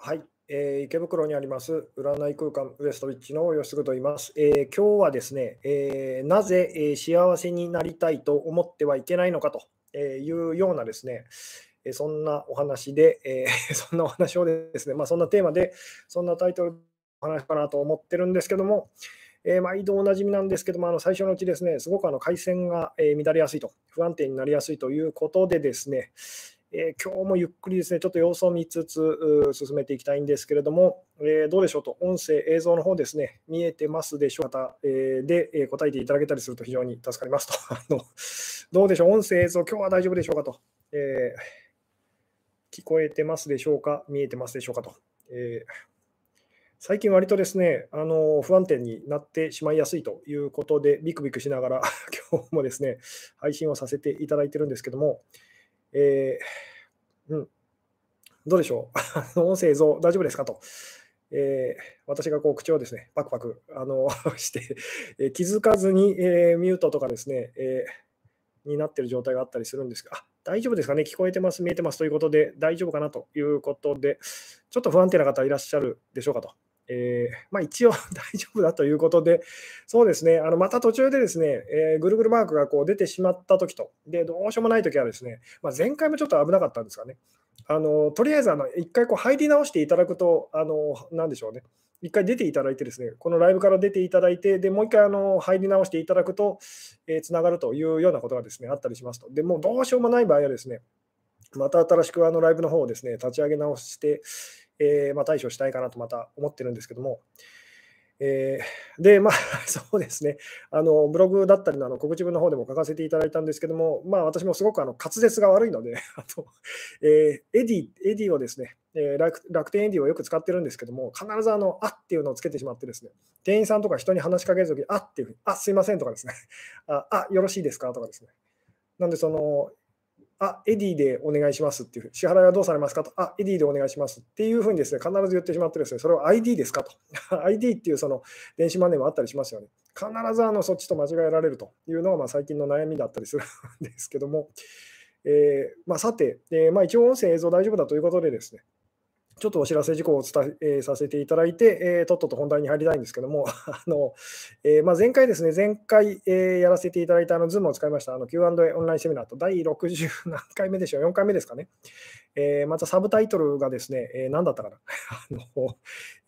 はい、えー、池袋にあります占い空間ウエストウィッチの吉嗣と言います。えー、今日はですね、えー、なぜ、え幸せになりたいと思ってはいけないのかというようなですね、えそんなお話で、え そんなお話をですね、まあ、そんなテーマで、そんなタイトルの話かなと思ってるんですけども、え毎度おなじみなんですけども、あの最初のうちですね、すごくあの回線が乱れやすいと、不安定になりやすいということでですね、えー、今日もゆっくりですね、ちょっと様子を見つつ進めていきたいんですけれども、えー、どうでしょうと、音声、映像の方ですね、見えてますでしょうか、えー、で、え答えていただけたりすると非常に助かりますと。あのどうでしょう、音声、映像、今日は大丈夫でしょうかと、え聞こえてますでしょうか、見えてますでしょうかと。え最近割とですね、あの不安定になってしまいやすいということで、ビクビクしながら 今日もですね、配信をさせていただいてるんですけども、えー、うん、どうでしょう、音声、像、大丈夫ですかと。えー、私がこう口をですね、パクパクあの して、えー、気づかずに、え、ミュートとかですね、えになってる状態があったりするんですが、あ大丈夫ですかね、聞こえてます、見えてますということで、大丈夫かなということで、ちょっと不安定な方いらっしゃるでしょうかと。えー、まあ、一応 大丈夫だということで、そうですね、あのまた途中でですね、えー、ぐるぐるマークがこう出てしまったときと、で、どうしようもないときはですね、まあ、前回もちょっと危なかったんですがね、あのとりあえずあの一回こう入り直していただくと、あのなんでしょうね、一回出ていただいてですね、このライブから出ていただいて、でもう一回あの入り直していただくと、えー、つながるというようなことがですね、あったりしますと。でもうどうしようもない場合はですね、また新しくあのライブの方をですね、立ち上げ直して、えー、まあ、対処したいかなとまた思ってるんですけども、えー、で、まあ、そうですね、あのブログだったりのあの告知文の方でも書かせていただいたんですけども、まあ、私もすごくあの滑舌が悪いので、あとえー、エディエディをですね、えー楽、楽天エディをよく使ってるんですけども、必ずあの、あっていうのをつけてしまってですね、店員さんとか人に話しかけるとき、あっていうふうに、あ、すいませんとかですね、あ、あよろしいですかとかですね。なんで、その、あ、エディでお願いしますっていう、支払いはどうされますかと、あ、エディでお願いしますっていうふうにですね、必ず言ってしまってですね、それは ID ですかと。ID っていうその電子マネーもあったりしますよね。必ずあのそっちと間違えられるというのがまあ最近の悩みだったりするんですけども、えー、まあ、さて、えー、まあ、一応音声映像大丈夫だということでですね、ちょっとお知らせ事項を伝えさせていただいて、えー、とっとと本題に入りたいんですけども、あのえー、まあ、前回ですね、前回、えー、やらせていただいたあの Zoom を使いましたあの Q&A オンラインセミナーと第60何回目でしょう、4回目ですかね。えまたサブタイトルがですね、えー、何だったかな あの、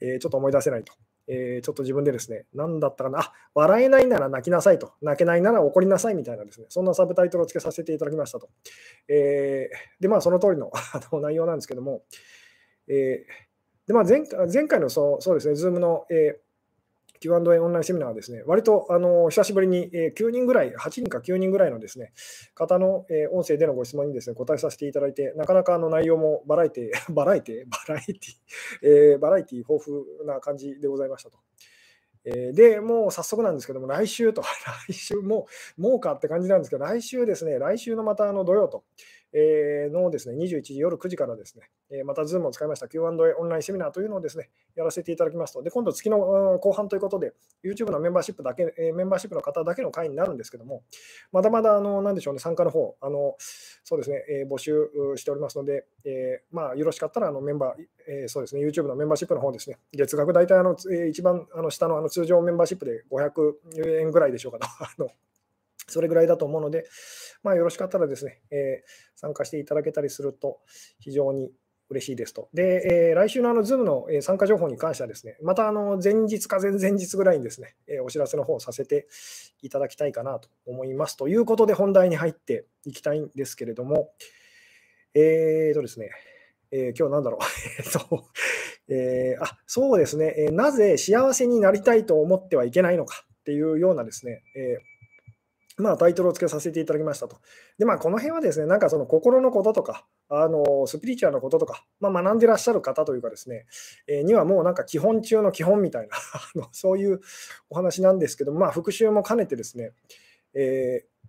えちょっと思い出せないと。えちょっと自分でですね、何だったかな、あ笑えないなら泣きなさいと、泣けないなら怒りなさいみたいなですね、そんなサブタイトルをつけさせていただきましたと。えで、まあ、その通りのの内容なんですけども、えーでまあ前、前回のそうそうですね、Zoom の、えー、Q&A オンラインセミナーはですね、割とあの久しぶりに、えー、9人ぐらい、8人か9人ぐらいのですね、方の、えー、音声でのご質問にですね、答えさせていただいて、なかなかあの内容もバラエティ、バラエティ、バラエティ、えー、バラエティ豊富な感じでございましたと。えで、もう早速なんですけども、来週と、来週もう、もうかって感じなんですけど、来週ですね、来週のまたあの土曜と、えのですね、21時夜9時からですね、えまた Zoom を使いました Q&A オンラインセミナーというのをですね、やらせていただきますと、で今度月の後半ということで、YouTube のメンバーシップだけ、えメンバーシップの方だけの会になるんですけども、まだまだ、あの、なんでしょうね、参加の方、あの、そうですね、え募集しておりますので、えまあ、よろしかったら、あの、メンバー、えそうですね、YouTube のメンバーシップの方ですね、月額大体、あの、え一番あの下のあの通常メンバーシップで500円ぐらいでしょうかと。あのそれぐらいだと思うので、まあ、よろしかったらですね、えー、参加していただけたりすると非常に嬉しいですと。で、えー、来週のあの Zoom の参加情報に関してはですね、またあの前日か前々日ぐらいにですね、えー、お知らせの方をさせていただきたいかなと思います。ということで本題に入っていきたいんですけれども、えーとですね、えー、今日なんだろう。えっと、えー、あ、そうですね、え、なぜ幸せになりたいと思ってはいけないのかっていうようなですね、えーまあ、タイトルを付けさせていただきましたと。で、まあ、この辺はですね、なんかその心のこととか、あのスピリチュアルのこととか、まあ、学んでらっしゃる方というかですね、えー、にはもうなんか基本中の基本みたいな そういうお話なんですけど、まあ、復習も兼ねてですね、えー、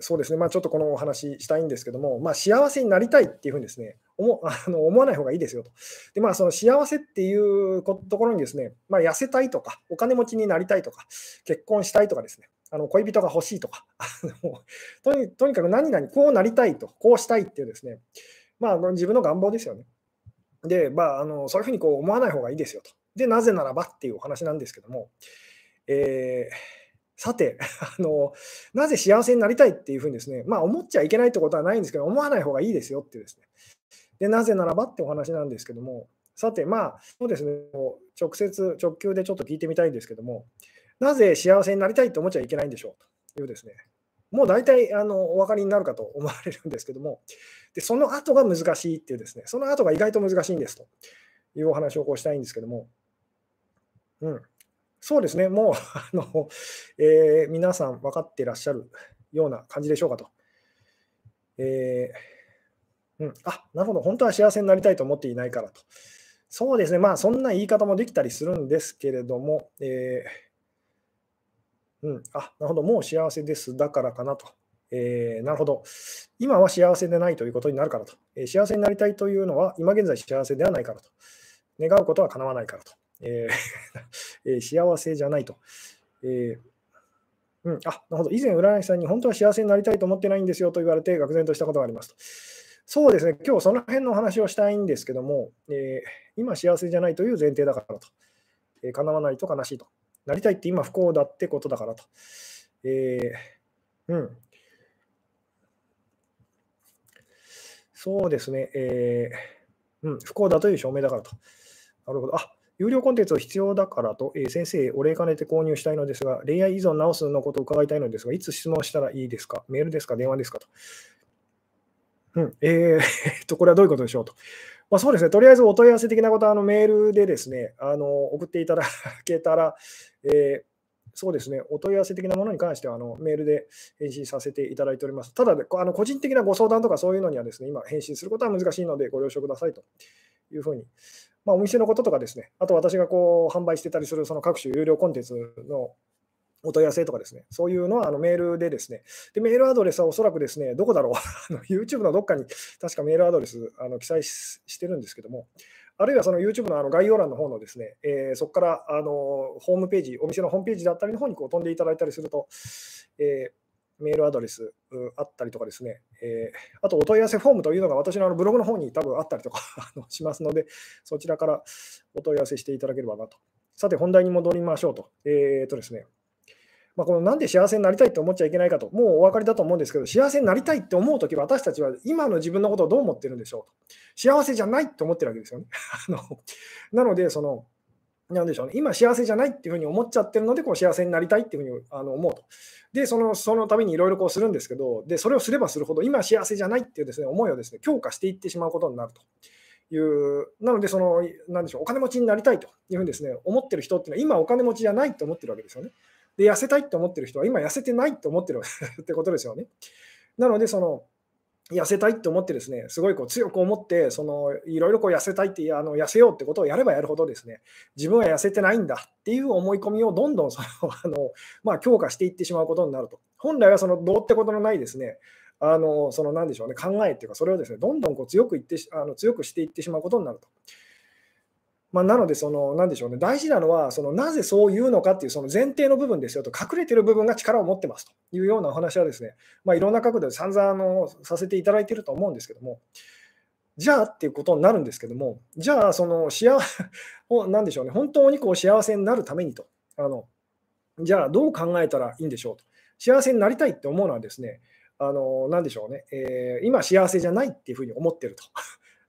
そうですね、まあ、ちょっとこのお話したいんですけども、まあ、幸せになりたいっていうふうにですね、思あの思わない方がいいですよと。で、まあ、その幸せっていうところにですね、まあ、痩せたいとか、お金持ちになりたいとか、結婚したいとかですね、あの恋人が欲しいとか。とに、とにかく何々こうなりたいと、こうしたいっていうですね、まあ、自分の願望ですよね。で、まあ、あのそういうふうにこう思わない方がいいですよと。で、なぜならばっていうお話なんですけども、えー、さて あの、なぜ幸せになりたいっていうふうにですね、まあ、思っちゃいけないってことはないんですけど、思わない方がいいですよっていうですね。で、なぜならばってお話なんですけども、さて、まあ、そうですね、直接、直球でちょっと聞いてみたいんですけども、なぜ幸せになりたいと思っちゃいけないんでしょうというですね、もう大体あのお分かりになるかと思われるんですけども、でその後が難しいっていうですね、その後が意外と難しいんですと。いうお話をこうしたいんですけども、うん、そうですね、もう あの、えー、皆さん分かっていらっしゃるような感じでしょうかと。えー、うん、あなるほど、本当は幸せになりたいと思っていないからと。そうですね、まあそんな言い方もできたりするんですけれども、えーうん、あなるほど、もう幸せですだからかなと。えー、なるほど。今は幸せでないということになるからと。えー、幸せになりたいというのは、今現在幸せではないからと。願うことは叶わないからと。えー え幸せじゃないと。えうん、あなるほど。以前、占い師さんに本当は幸せになりたいと思ってないんですよと言われて、愕然としたことがありますと。そうですね、今日その辺のお話をしたいんですけども、え今幸せじゃないという前提だからと。え叶わないと悲しいと。なりたいって今不幸だってことだからと。えー、うん。そうですね、えー、うん、不幸だという証明だからと。なるほど。あ有料コンテンツを必要だからと、えー、先生、お礼兼ねて購入したいのですが、恋愛依存直すのことを伺いたいのですが、いつ質問したらいいですか？メールですか？電話ですか？と。うん、えー、と、これはどういうことでしょうと。まあ、そうですね、とりあえずお問い合わせ的なことはあのメールでですね、あの送っていただけたら、えー、そうですね、お問い合わせ的なものに関してはあのメールで返信させていただいております。ただ、あの個人的なご相談とかそういうのにはですね、今、返信することは難しいのでご了承くださいというふうに、まあ、お店のこととかですね、あと私がこう販売してたりするその各種有料コンテンツのお問い合わせとかですね、そういうのはあのメールでですね、でメールアドレスはおそらくですね、どこだろう、YouTube のどっかに確かメールアドレスあの記載してるんですけども、あるいはその YouTube のあの概要欄の方のですね、えー、そこからあのホームページ、お店のホームページだったりの方にこう飛んでいただいたりすると、えー、メールアドレスあったりとかですね、えー、あとお問い合わせフォームというのが私のあのブログの方に多分あったりとか しますので、そちらからお問い合わせしていただければなと。さて、本題に戻りましょうと。えっ、とですね、まあ、このなんで幸せになりたいと思っちゃいけないかと、もうお分かりだと思うんですけど、幸せになりたいって思うとき、私たちは今の自分のことをどう思ってるんでしょうと。幸せじゃないって思ってるわけですよね。あのなので、その、なんでしょうね、今幸せじゃないっていうふうに思っちゃってるので、こう幸せになりたいっていうふうにあの思うと。で、そのそのためにいろいろこうするんですけど、で、それをすればするほど、今幸せじゃないっていうですね、思いをですね、強化していってしまうことになると。いう、なので、その、なんでしょう、お金持ちになりたいというふうにですね、思ってる人っていうのは、今お金持ちじゃないと思ってるわけですよね。で、痩せたいって思ってる人は今痩せてないって思ってる ってことですよね。なので、その、痩せたいって思ってですね、すごいこう強く思って、そのいろいろこう痩せたいって、あの痩せようってことをやればやるほどですね、自分は痩せてないんだっていう思い込みをどんどんその あの、まあ、強化していってしまうことになると。本来はそのどうってことのないですね、あのその何でしょうね、考えっていうか、それをですね、どんどんこう強くいってあの強くしていってしまうことになると。まあ、なので、その、なんでしょうね、大事なのは、その、なぜそう言うのかっていう、その前提の部分ですよと、隠れてる部分が力を持ってますというようなお話はですね、まあ、いろんな角度で散々あのさせていただいてると思うんですけども、じゃあっていうことになるんですけども、じゃあ、その、幸せ、なんでしょうね、本当にこう幸せになるためにと、あの、じゃあ、どう考えたらいいんでしょうと。幸せになりたいって思うのはですね、あの、なんでしょうね、えー、今幸せじゃないっていうふうに思ってると。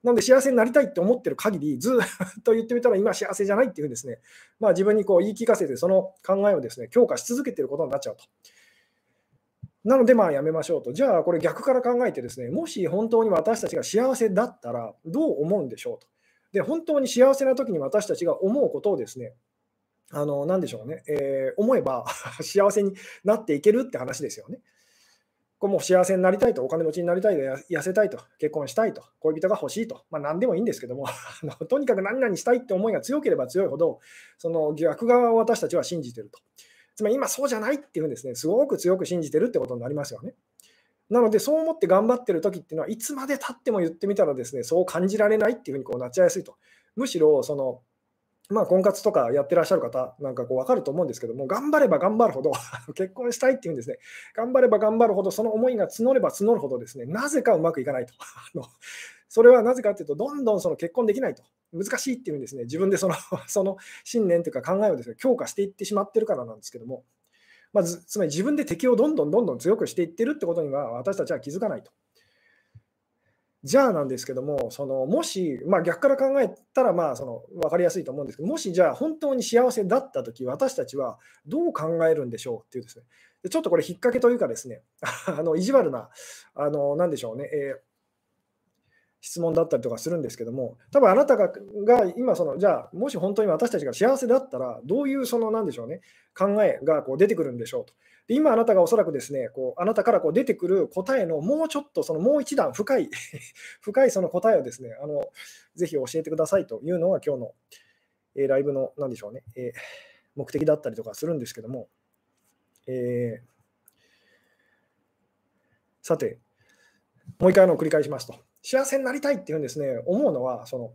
なので幸せになりたいって思ってる限り、ずっと言ってみたら今幸せじゃないっていうですね、まあ、自分にこう言い聞かせて、その考えをですね強化し続けていることになっちゃうと。なので、まあやめましょうと。じゃあ、これ逆から考えてですね、もし本当に私たちが幸せだったらどう思うんでしょうと。で、本当に幸せな時に私たちが思うことをですね、あの、なんでしょうね、えー、思えば 幸せになっていけるって話ですよね。こうも幸せになりたいと、お金持ちになりたいと、痩せたいと、結婚したいと、恋人が欲しいと、まあ、何でもいいんですけども とにかく何々したいって思いが強ければ強いほど、その逆側を私たちは信じてると。つまり今そうじゃないっていうふうにですね、すごく強く信じてるってことになりますよね。なので、そう思って頑張ってる時っていうのは、いつまでたっても言ってみたらですね、そう感じられないっていうふうにこうなっちゃいやすいと。むしろ、その、まあ、婚活とかやってらっしゃる方なんかこう分かると思うんですけども、頑張れば頑張るほど 結婚したいっていうんですね、頑張れば頑張るほど、その思いが募れば募るほどですね、なぜかうまくいかないと。それはなぜかというと、どんどんその結婚できないと、難しいっていうんですね、自分でその その信念というか考えをです、ね、強化していってしまってるからなんですけども、まずつまり自分で敵をどんどんどんどん強くしていってるってことには、私たちは気づかないと。じゃあなんですけども、そのもし、まあ、逆から考えたらまあその分かりやすいと思うんですけど、もしじゃあ本当に幸せだったとき、私たちはどう考えるんでしょうっていうですね、ちょっとこれ、引っ掛けというかですね、あの意地悪な、あのなんでしょうね、えー質問だったりとかするんですけども、多分あなたが今その、じゃあ、もし本当に私たちが幸せだったら、どういうその、なんでしょうね、考えがこう出てくるんでしょうと。今あなたがおそらくですね、こうあなたからこう出てくる答えのもうちょっと、そのもう一段深い 深いその答えをですね、あのぜひ教えてくださいというのが今日の、えー、ライブの、なんでしょうね、えー、目的だったりとかするんですけども、えー、さて、もう一回の繰り返しますと。幸せになりたいっていうんですね、思うのは、その、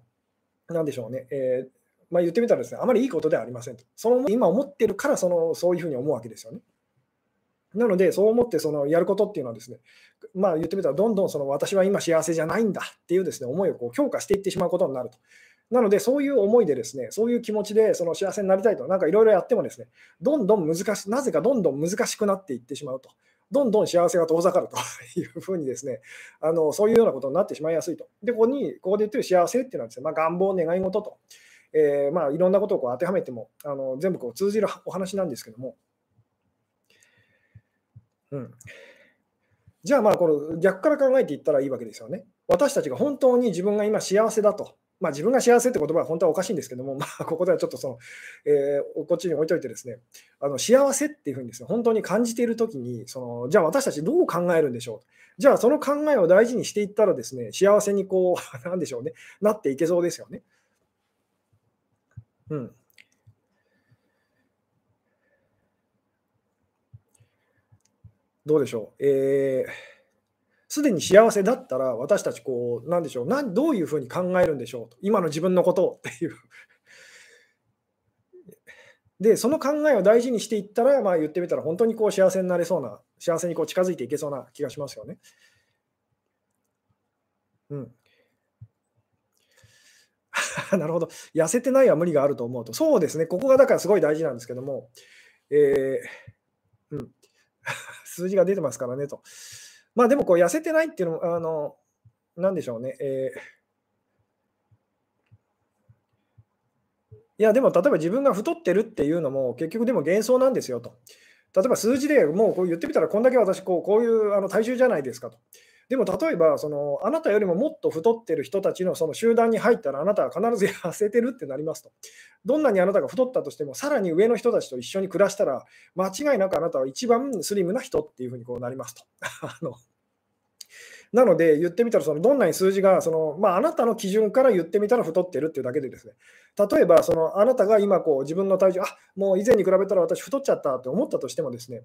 なんでしょうね、えー、まあ、言ってみたらですね、あまりいいことではありませんと。その今思ってるからその、そういうふうに思うわけですよね。なので、そう思ってそのやることっていうのはですね、まあ言ってみたら、どんどんその私は今幸せじゃないんだっていうですね思いをこう強化していってしまうことになると。なので、そういう思いでですね、そういう気持ちでその幸せになりたいと、なんかいろいろやってもですね、どんどん難しなぜかどんどん難しくなっていってしまうと。どんどん幸せが遠ざかるというふうにですね、あのそういうようなことになってしまいやすいと。で、ここに、ここで言ってる幸せっていうのはですね、まあ、願望、願い事と、えー、まあ、いろんなことをこう当てはめてもあの全部こう通じるお話なんですけども、うん、じゃあまあこの逆から考えていったらいいわけですよね。私たちが本当に自分が今幸せだと。まあ、自分が幸せって言葉は本当はおかしいんですけども、まあ、ここではちょっとその、えー、こっちに置いといてですね、あの幸せっていうふうにですね、本当に感じているときにその、じゃあ私たちどう考えるんでしょう？じゃあその考えを大事にしていったらですね、幸せにこう、なんでしょうね、なっていけそうですよね。うん。どうでしょう？えー、すでに幸せだったら、私たち、こう、なんでしょう、なんどういうふうに考えるんでしょうと、今の自分のことをっていう。で、その考えを大事にしていったら、まあ、言ってみたら、本当にこう幸せになれそうな、幸せにこう近づいていけそうな気がしますよね。うん。なるほど。痩せてないは無理があると思うと。そうですね。ここがだからすごい大事なんですけども、えー、うん。数字が出てますからねと。まあでもこう痩せてないっていうのも、あの、なんでしょうね。えーいや、でも例えば自分が太ってるっていうのも結局でも幻想なんですよと。例えば数字でもうこう言ってみたらこんだけ私こうこういうあの体重じゃないですかと。でも例えばそのあなたよりももっと太ってる人たちのその集団に入ったらあなたは必ず痩せてるってなりますと。どんなにあなたが太ったとしてもさらに上の人たちと一緒に暮らしたら間違いなくあなたは一番スリムな人っていうふうにこうなりますと。あのなので言ってみたらそのどんなに数字がその、まあ、あなたの基準から言ってみたら太ってるっていうだけでですね例えばそのあなたが今こう自分の体重あもう以前に比べたら私太っちゃったって思ったとしてもですね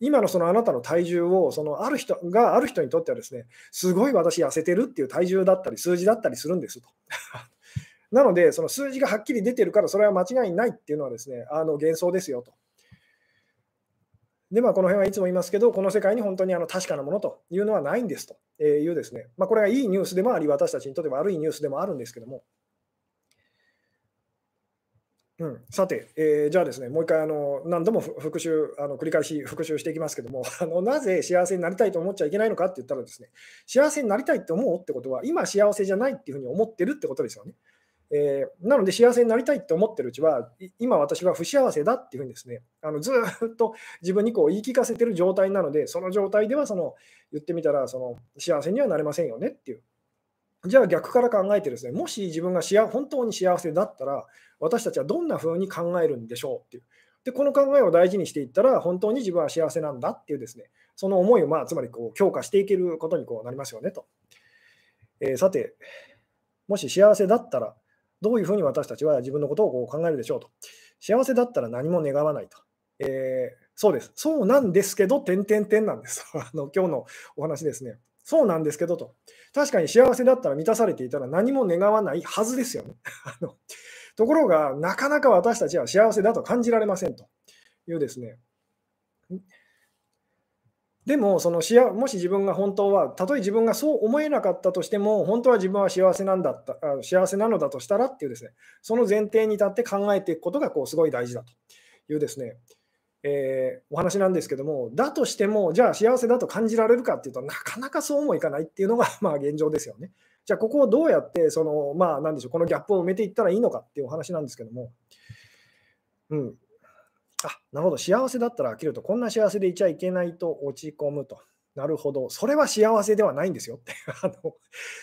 今のそのあなたの体重をそのある人がある人にとってはですねすごい私痩せてるっていう体重だったり数字だったりするんですと。なので、その数字がはっきり出てるから、それは間違いないっていうのはですね、あの幻想ですよと。で、まあ、この辺はいつも言いますけど、この世界に本当にあの確かなものというのはないんですというですね、まあ、これがいいニュースでもあり、私たちにとって悪いニュースでもあるんですけども、うん、さて、えー、じゃあですね、もう一回あの何度も復習、あの繰り返し復習していきますけども あの、なぜ幸せになりたいと思っちゃいけないのかって言ったらですね、幸せになりたいって思うってことは、今幸せじゃないっていうふうに思ってるってことですよね。えー、なので幸せになりたいって思ってるうちは、今私は不幸せだっていうふうにですね、あのずっと自分にこう言い聞かせてる状態なので、その状態ではその言ってみたらその幸せにはなれませんよねっていう。じゃあ逆から考えてですね、もし自分が本当に幸せだったら、私たちはどんな風に考えるんでしょうっていう。で、この考えを大事にしていったら、本当に自分は幸せなんだっていうですね、その思いを、まあ、つまりこう強化していけることにこうなりますよねと。えー、さて、もし幸せだったら、どういうふうに私たちは自分のことをこう考えるでしょうと。幸せだったら何も願わないと。えー、そうです。そうなんですけど、点々点なんです。あの今日のお話ですね。そうなんですけどと。確かに幸せだったら満たされていたら何も願わないはずですよね。あのところが、なかなか私たちは幸せだと感じられませんというですね。でもそのしあ、もし自分が本当は、たとえ自分がそう思えなかったとしても、本当は自分は幸せなんだった幸せなのだとしたらっていうですね、その前提に立って考えていくことがこうすごい大事だというですね、えー、お話なんですけども、だとしても、じゃあ幸せだと感じられるかっていうとなかなかそうもいかないっていうのがまあ現状ですよね。じゃあここをどうやってその、まあ、なんでしょうこのギャップを埋めていったらいいのかっていうお話なんですけども、うん、あ、なるほど、幸せだったら飽きると、こんな幸せでいちゃいけないと落ち込むと。なるほど、それは幸せではないんですよって。あの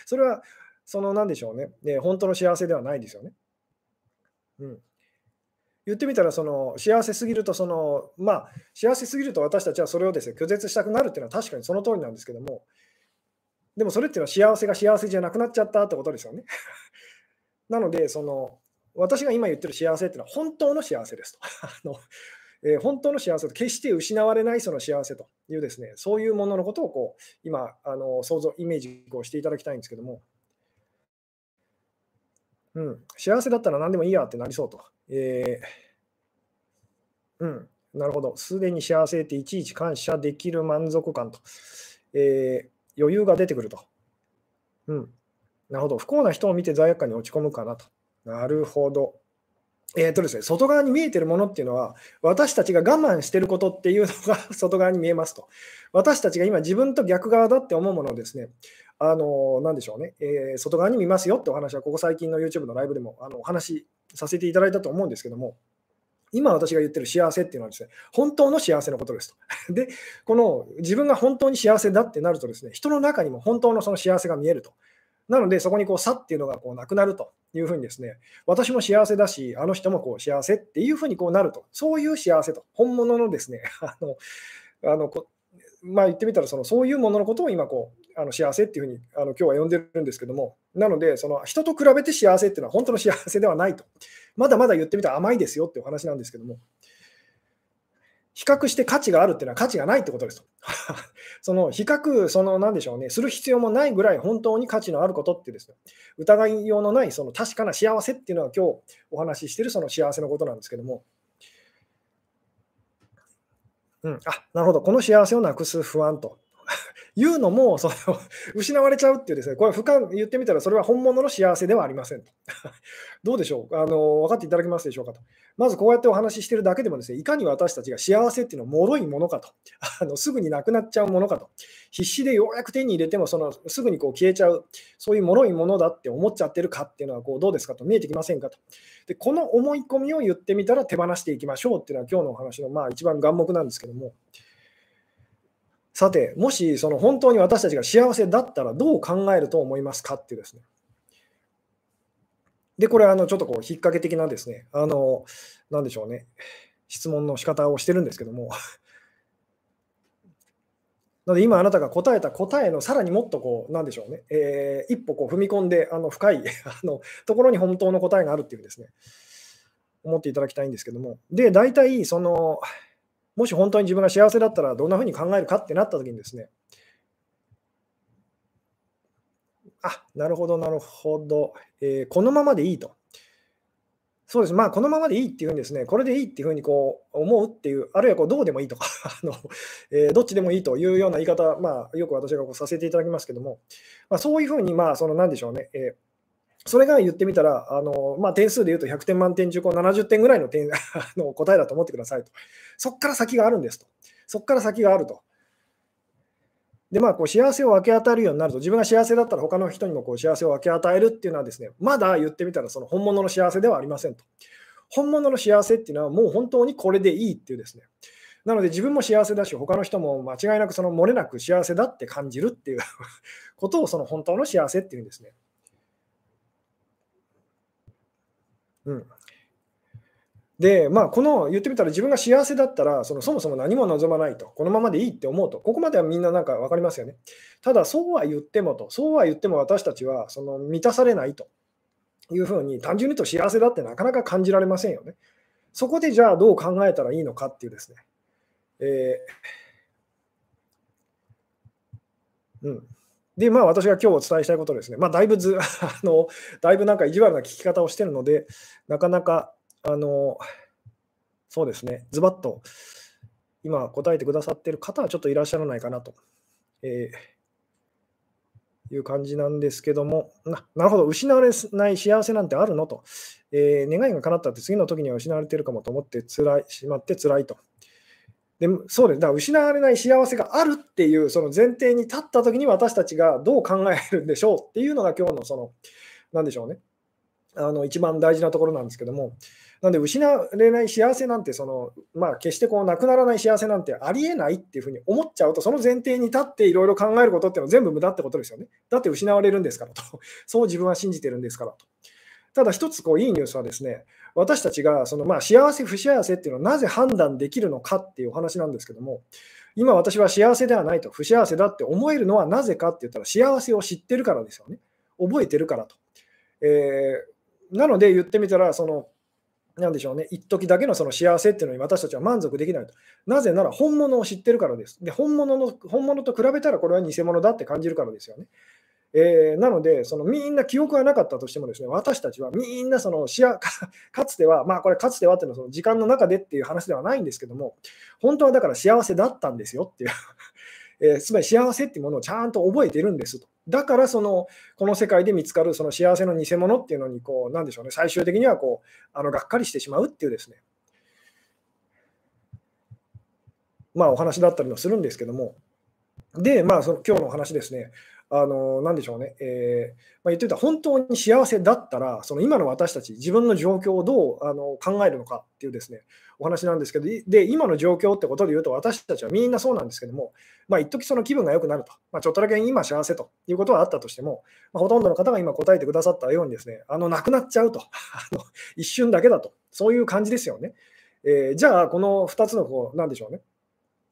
それは、その、なんでしょうね、ね本当の幸せではないですよね。うん。言ってみたら、その幸せすぎると、その、まあ、幸せすぎると私たちはそれをですね、拒絶したくなるっていうのは確かにその通りなんですけども、でもそれっていうのは幸せが幸せじゃなくなっちゃったってことですよね。なので、その、私が今言ってる幸せっていうのは本当の幸せですと。あのえー、本当の幸せと決して失われないその幸せというですね、そういうもののことをこう今あの想像、イメージをしていただきたいんですけども、うん、幸せだったら何でもいいやってなりそうと。えー、うん、なるほど。すでに幸せっていちいち感謝できる満足感と、えー、余裕が出てくると。うん、なるほど。不幸な人を見て罪悪感に落ち込むかなと。なるほど。えーとですね、外側に見えてるものっていうのは、私たちが我慢してることっていうのが 外側に見えますと。私たちが今自分と逆側だって思うものをですね、あのなんでしょうね、えー、外側に見ますよってお話は、ここ最近の YouTube のライブでもあのお話しさせていただいたと思うんですけども、今私が言ってる幸せっていうのはですね、本当の幸せのことですと。で、この自分が本当に幸せだってなるとですね、人の中にも本当のその幸せが見えると。なので、そこにこう差っていうのがこうなくなるというふうにですね、私も幸せだし、あの人もこう幸せっていうふうにこうなると、そういう幸せと、本物のですね、あのあのまあ、言ってみたらその、そういうもののことを今こう、あの幸せっていうふうにあの今日は呼んでるんですけども、なので、その人と比べて幸せっていうのは本当の幸せではないと、まだまだ言ってみたら甘いですよっていうお話なんですけども、比較して価値があるっていうのは価値がないってことですと。その比較、その何でしょうね、する必要もないぐらい本当に価値のあることってですね、疑いようのないその確かな幸せっていうのは今日お話ししてるその幸せのことなんですけども、うん、あなるほど、この幸せをなくす不安と。いうのもその 失われちゃうっていうですね、これ不可言ってみたらそれは本物の幸せではありませんと。どうでしょう？あの分かっていただけますでしょうかと。まずこうやってお話ししてるだけでもですね、いかに私たちが幸せっていうのは脆いものかと。あのすぐになくなっちゃうものかと。必死でようやく手に入れてもそのすぐにこう消えちゃう、そういう脆いものだって思っちゃってるかっていうのはこうどうですかと？見えてきませんかと。でこの思い込みを言ってみたら手放していきましょうっていうのは今日のお話のまあ一番眼目なんですけども。さて、もしその本当に私たちが幸せだったらどう考えると思いますかってですね。で、これ、あのちょっとこう、引っ掛け的なですね、あの、なんでしょうね、質問の仕方をしてるんですけども、なので今あなたが答えた答えのさらにもっとこう、なんでしょうね、えー、一歩こう踏み込んで、あの深い あのところに本当の答えがあるっていうですね、思っていただきたいんですけども、で、大体、その、もし本当に自分が幸せだったらどんなふうに考えるかってなった時にですね、あ、なるほど、なるほど、えー、このままでいいと。そうです、まあ、このままでいいっていうふうにですね、これでいいっていうふうにこう思うっていう、あるいはこうどうでもいいとか。あの、えー、どっちでもいいというような言い方、まあ、よく私がこうさせていただきますけども、まあ、そういうふうに、まあ、その、なんでしょうね、えーそれが言ってみたら、あのまあ、点数で言うと100点満点中70点ぐらいの点 の答えだと思ってくださいと。そこから先があるんですと。そこから先があると。で、まあ、こう幸せを分け与えるようになると、自分が幸せだったら他の人にもこう幸せを分け与えるっていうのはですね、まだ言ってみたらその本物の幸せではありませんと。本物の幸せっていうのはもう本当にこれでいいっていうですね。なので自分も幸せだし、他の人も間違いなくその漏れなく幸せだって感じるっていう ことをその本当の幸せっていうんですね。うん。で、まあ、この言ってみたら自分が幸せだったら、そのそもそも何も望まないと、このままでいいって思うと、ここまではみんななんか分かりますよね。ただ、そうは言ってもと、そうは言っても私たちはその満たされないというふうに、単純に言うと幸せだってなかなか感じられませんよね。そこでじゃあどう考えたらいいのかっていうですね。えー、うん。で、まあ、私が今日お伝えしたいことですね、まあ、だいぶず あの、だいぶなんか意地悪な聞き方をしているので、なかなか、あの、そうですね、ズバッと今答えてくださってる方はちょっといらっしゃらないかなと、えー、いう感じなんですけどもな、なるほど、失われない幸せなんてあるのと、えー、願いが叶ったって次の時には失われてるかもと思ってつらいしまって辛いと。でそうです。だから失われない幸せがあるっていうその前提に立った時に私たちがどう考えるんでしょうっていうのが今日のその、なんでしょうね。あの一番大事なところなんですけども、なんで失われない幸せなんてその、まあ、決してこうなくならない幸せなんてありえないっていうふうに思っちゃうと、その前提に立っていろいろ考えることっていうのは全部無駄ってことですよね。だって失われるんですからと。そう自分は信じてるんですからと。ただ一つこういいニュースはですね、私たちがそのまあ幸せ、不幸せっていうのはなぜ判断できるのかっていうお話なんですけども、今私は幸せではないと、不幸せだって思えるのはなぜかって言ったら幸せを知ってるからですよね。覚えてるからと。えーなので言ってみたら、その、なんでしょうね、一時だけのその幸せっていうのに私たちは満足できないと。なぜなら本物を知ってるからです。で、本物の本物と比べたらこれは偽物だって感じるからですよね。えー、なので、そのみんな記憶がなかったとしてもですね、私たちはみんなそのし かつては、まあこれかつてはっていうのはその時間の中でっていう話ではないんですけども、本当はだから幸せだったんですよっていう。えー、つまり幸せっていうものをちゃんと覚えてるんですと。だからそのこの世界で見つかるその幸せの偽物っていうのにこうなんでしょうね最終的にはこうあのがっかりしてしまうっていうですね。まあお話だったりもするんですけども。でまあその今日のお話ですね。あの、なんでしょうね、えー、まあ、言ってた本当に幸せだったら、その今の私たち、自分の状況をどうあの考えるのかっていうですね、お話なんですけど、で、今の状況ってことで言うと、私たちはみんなそうなんですけども、まあ、一時その気分が良くなると、まあ、ちょっとだけ今幸せということはあったとしても、まあ、ほとんどの方が今答えてくださったようにですね、あの、なくなっちゃうと、あの一瞬だけだと、そういう感じですよね。えー、じゃあ、この2つのこう、なんでしょうね。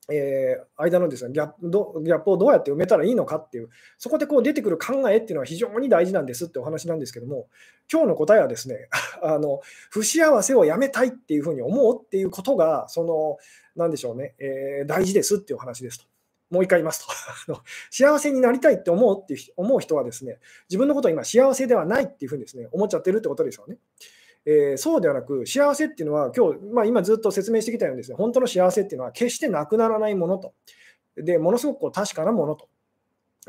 えー、間のですねギャップどギャップをどうやって埋めたらいいのかっていう、そこでこう出てくる考えっていうのは非常に大事なんですってお話なんですけども、今日の答えはですね、あの不幸せをやめたいっていうふうに思うっていうことが、その、なんでしょうね、えー、大事ですっていうお話ですと。もう一回言いますと 幸せになりたいって思うって思う人はですね、自分のことは今幸せではないっていうふうにですね、思っちゃってるってことですよね。えー、そうではなく、幸せっていうのは、今日、まあ、今ずっと説明してきたようにですね、本当の幸せっていうのは、決してなくならないものと、でものすごくこう確かなものと。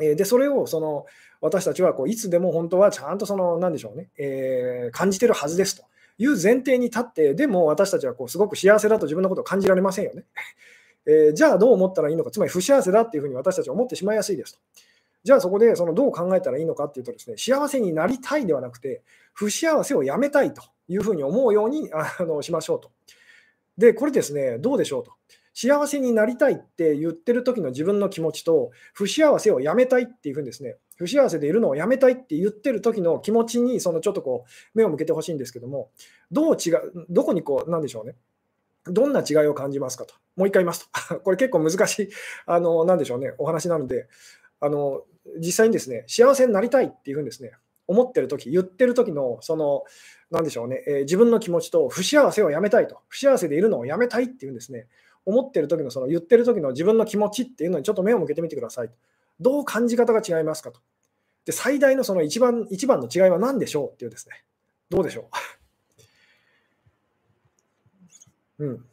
えー、で、それをその私たちはこういつでも本当はちゃんとその、なんでしょうね、えー、感じてるはずですという前提に立って、でも私たちはこうすごく幸せだと自分のことを感じられませんよね。えー、じゃあどう思ったらいいのか、つまり不幸せだっていうふうに私たちは思ってしまいやすいですと。じゃあそこでそのどう考えたらいいのかっていうとですね、幸せになりたいではなくて、不幸せをやめたいというふうに思うようにあのしましょうと。で、これですね、どうでしょうと。幸せになりたいって言ってる時の自分の気持ちと、不幸せをやめたいっていうふうにですね、不幸せでいるのをやめたいって言ってる時の気持ちに、そのちょっとこう、目を向けてほしいんですけども、どう違う、どこにこう、なんでしょうね。どんな違いを感じますかと。もう一回言いますと。これ結構難しい、あの、なんでしょうね、お話なので、あの、実際にですね、幸せになりたいっていうふうにですね、思ってる時言ってる時の、その、なんでしょうね、えー、自分の気持ちと不幸せをやめたいと、不幸せでいるのをやめたいっていうんですね、思ってる時の、その言ってる時の自分の気持ちっていうのにちょっと目を向けてみてください。どう感じ方が違いますかと。で、最大のその一番一番の違いは何でしょうっていうですね、どうでしょう。うん。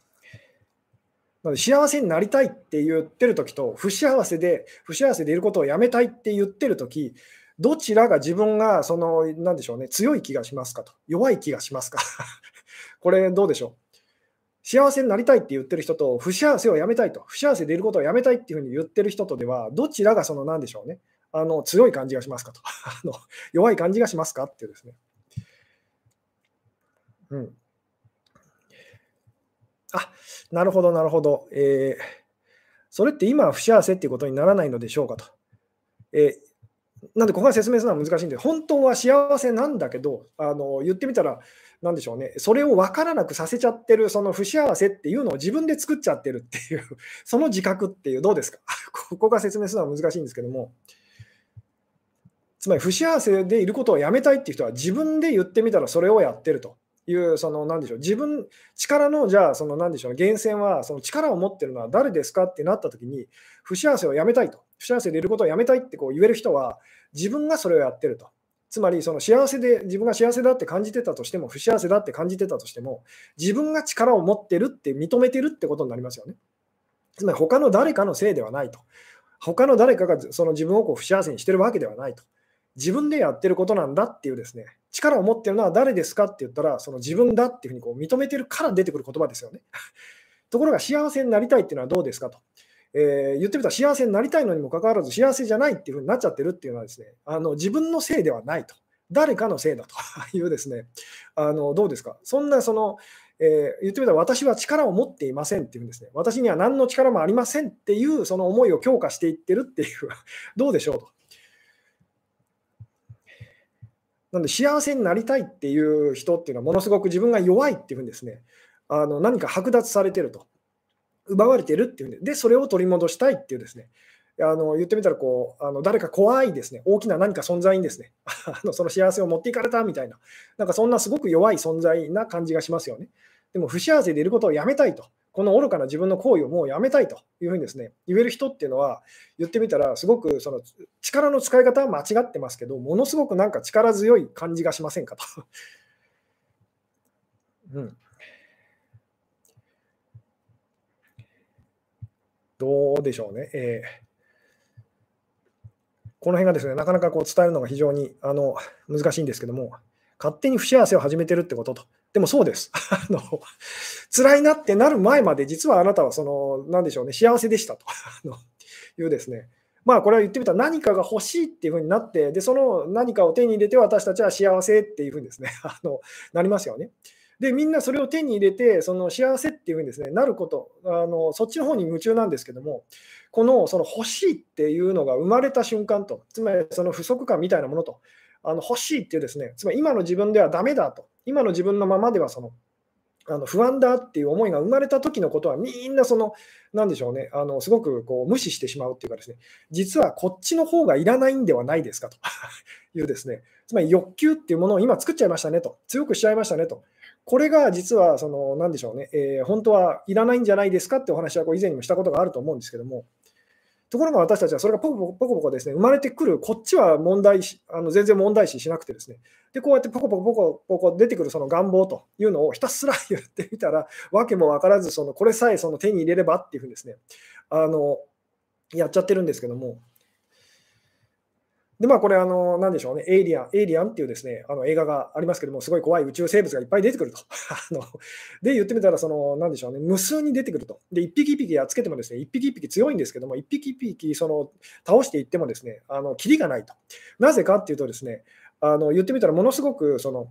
なので幸せになりたいって言ってる時と不幸せで不幸せでいることをやめたいって言ってる時どちらが自分が、その、なんでしょうね、強い気がしますかと、弱い気がしますか これ、どうでしょう？幸せになりたいって言ってる人と、不幸せをやめたいと、不幸せでいることをやめたいっていうふうに言ってる人とでは、どちらがその、なんでしょうね、あの強い感じがしますかと あの、弱い感じがしますかっていうですね。うん。あなるほど、なるほど。えー、それって今は不幸せっていうことにならないのでしょうかと。えーなんでここが説明するのは難しいんで、本当は幸せなんだけど、あの言ってみたら、なんでしょうね、それを分からなくさせちゃってる、その不幸せっていうのを自分で作っちゃってるっていう、その自覚っていう、どうですか？ここが説明するのは難しいんですけども、つまり不幸せでいることをやめたいっていう人は、自分で言ってみたらそれをやってると。いう、その、なんでしょう、自分、力の、じゃあ、その、なんでしょう、源泉は、その力を持ってるのは誰ですかってなった時に、不幸せをやめたいと。不幸せでいることをやめたいってこう言える人は、自分がそれをやってると。つまり、その幸せで、自分が幸せだって感じてたとしても、不幸せだって感じてたとしても、自分が力を持ってるって認めてるってことになりますよね。つまり他の誰かのせいではないと。他の誰かがその自分をこう不幸せにしてるわけではないと。自分でやってることなんだっていうですね、力を持ってるのは誰ですかって言ったら、その自分だっていうふうにこう認めてるから出てくる言葉ですよね。ところが幸せになりたいっていうのはどうですかと。えー、言ってみたら幸せになりたいのにもかかわらず幸せじゃないっていうふうになっちゃってるっていうのはですね、あの自分のせいではないと。誰かのせいだと いうですね、あのどうですか、そんなその、えー、言ってみたら私は力を持っていませんっていうんですね、私には何の力もありませんっていうその思いを強化していってるっていう、どうでしょうと。なんで幸せになりたいっていう人っていうのはものすごく自分が弱いっていうふうにですね、あの何か剥奪されてると。奪われてるっていうんで、で、それを取り戻したいっていうですね、あの言ってみたらこうあの、誰か怖いですね、大きな何か存在にですね。あの、その幸せを持っていかれたみたいな、なんかそんなすごく弱い存在な感じがしますよね。でも不幸せでいることをやめたいと、この愚かな自分の行為をもうやめたいというふうにですね、言える人っていうのは、言ってみたら、すごくその力の使い方は間違ってますけど、ものすごくなんか力強い感じがしませんかと。うんどうでしょうね。えー、この辺がですね、なかなかこう伝えるのが非常にあの難しいんですけども、勝手に不幸せを始めてるってことと。でもそうです。あの辛いなってなる前まで、実はあなたはその、なんでしょうね、幸せでしたと いうですね、まあこれは言ってみたら何かが欲しいっていうふうになって、で、その何かを手に入れて私たちは幸せっていうふうにですね、あのなりますよね。で、みんなそれを手に入れて、その幸せっていうふうにです、ね、なること、あのそっちの方に夢中なんですけども、このその欲しいっていうのが生まれた瞬間と、つまりその不足感みたいなものと、あの欲しいっていうですね、つまり今の自分ではダメだと、今の自分のままではそのあの不安だっていう思いが生まれた時のことはみんなその、なんでしょうね、あのすごくこう無視してしまうっていうかですね、実はこっちの方がいらないんではないですかと。いうですね、つまり欲求っていうものを今作っちゃいましたねと、強くしちゃいましたねと。これが実は、その、なんでしょうね、え、本当はいらないんじゃないですかってお話はこう以前にもしたことがあると思うんですけども、ところが私たちはそれがポコポコポコポコですね、生まれてくる、こっちは問題、あの全然問題視しなくてですね、で、こうやってポコポコポコポコ出てくるその願望というのをひたすら言ってみたら、訳も分からず、そのこれさえその手に入れればっていうふうにですね、あの、やっちゃってるんですけども、で、まあ、これ、あの、なんでしょうね、エイリアン、エイリアンっていうですね、あの映画がありますけども、すごい怖い宇宙生物がいっぱい出てくると。あので、言ってみたら、その、なんでしょうね、無数に出てくると。で、一匹一匹やっつけてもですね、一匹一匹強いんですけども、一匹一匹、その、倒していってもですね、あの、キリがないと。なぜかっていうとですね、あの、言ってみたら、ものすごく、その、